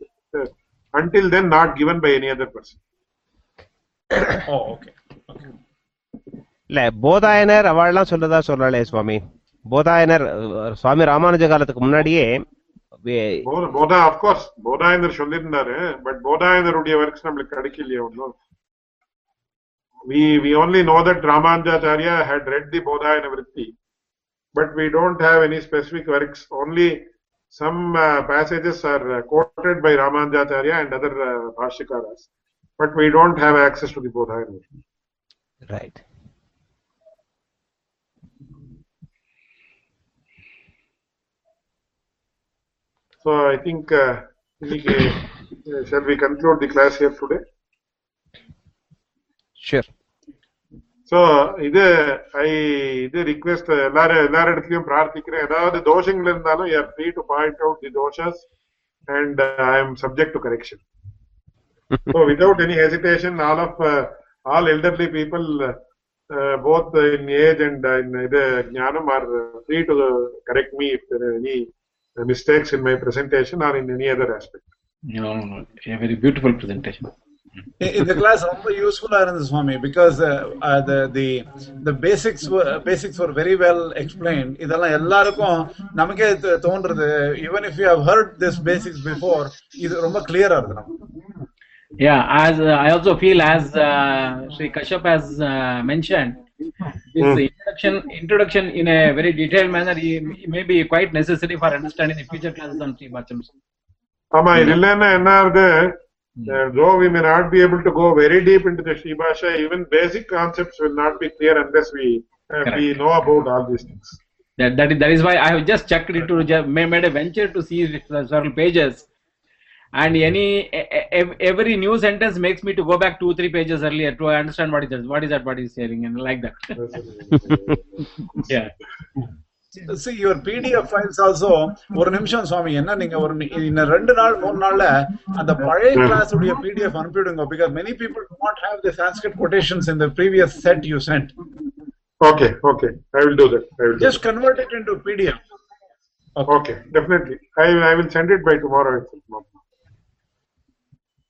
until then not given by any other person. Oh okay இல்ல போதாயனர் அவள்லாம் சொல்றதா சொல்லலே சுவாமி? போதாயனர் சுவாமி ராமானுஜ காலத்துக்கு முன்னாடியே போத- of course போதாயந்தர் சொல்லியிருந்தாரு but போதாயந்தருடைய works நம்மளுக்கு கிடைக்கலையே ஒன்றும் we we only know that Ramanujacharya had read the Bodhayana Vritti, but we don't have any specific works. Only some uh, passages are uh, quoted by Ramanujacharya and other uh, Bhashikaras, but we don't have access to the Bodhayana Vritti. Right So I think uh, இன்னைக்கு, uh, shall we conclude the class here today? Sure so இது ஐ இது request எல்லாரும் எல்லார் இடத்துலயும் பிரார்த்திக்கிறேன் ஏதாவது தோஷங்கள் இருந்தாலும் you are free to point out the தோஷஸ் and I am subject to correction so without any hesitation all of all elderly people both in age and in இது ஞானம் are free to correct me if any mistakes in my presentation R in any other aspect No, no, no. A very beautiful presentation. இந்த class ரொம்ப யூஸ்ஃபுல்லா இருந்தது சுவாமி because the the the basics were basics were very well explained இதெல்லாம் எல்லாருக்கும் நமக்கே தோ- தோன்றது even if you have heard this basics before இது ரொம்ப கிளியரா இருக்கு நமக்கு Yeah, as uh, I also feel, as uh, Sri Kashyap has uh, mentioned, this introduction, introduction in a very detailed manner may be quite necessary for understanding the future classes on Sri Bhashyam. ஆமா hmm. இல்லைன்னா என்ன ஆகுது? Though we may not be able to go very deep in to the Sri Bhashya even basic concepts will not be clear unless we know about all these things that that is why i have just checked it made a venture to see several pages And any e- e- every new sentence makes me to go back two three pages earlier to understand what is that, what is that, what is saying, and like that. yeah. see your pdf files also ஒரு நிமிஷம் சுவாமி என்ன நீங்க ஒரு நி- இன்னும் ரெண்டு நாள் மூணு நாள்ல அந்த பழைய கிளாஸ் உடைய pdf அனுப்பிடுங்க because many people do not have the sanskrit quotations in the previous set you sent Okay, okay, I will do that. I will do just convert it into pdf that. Okay, definitely. I I will send it by tomorrow itself.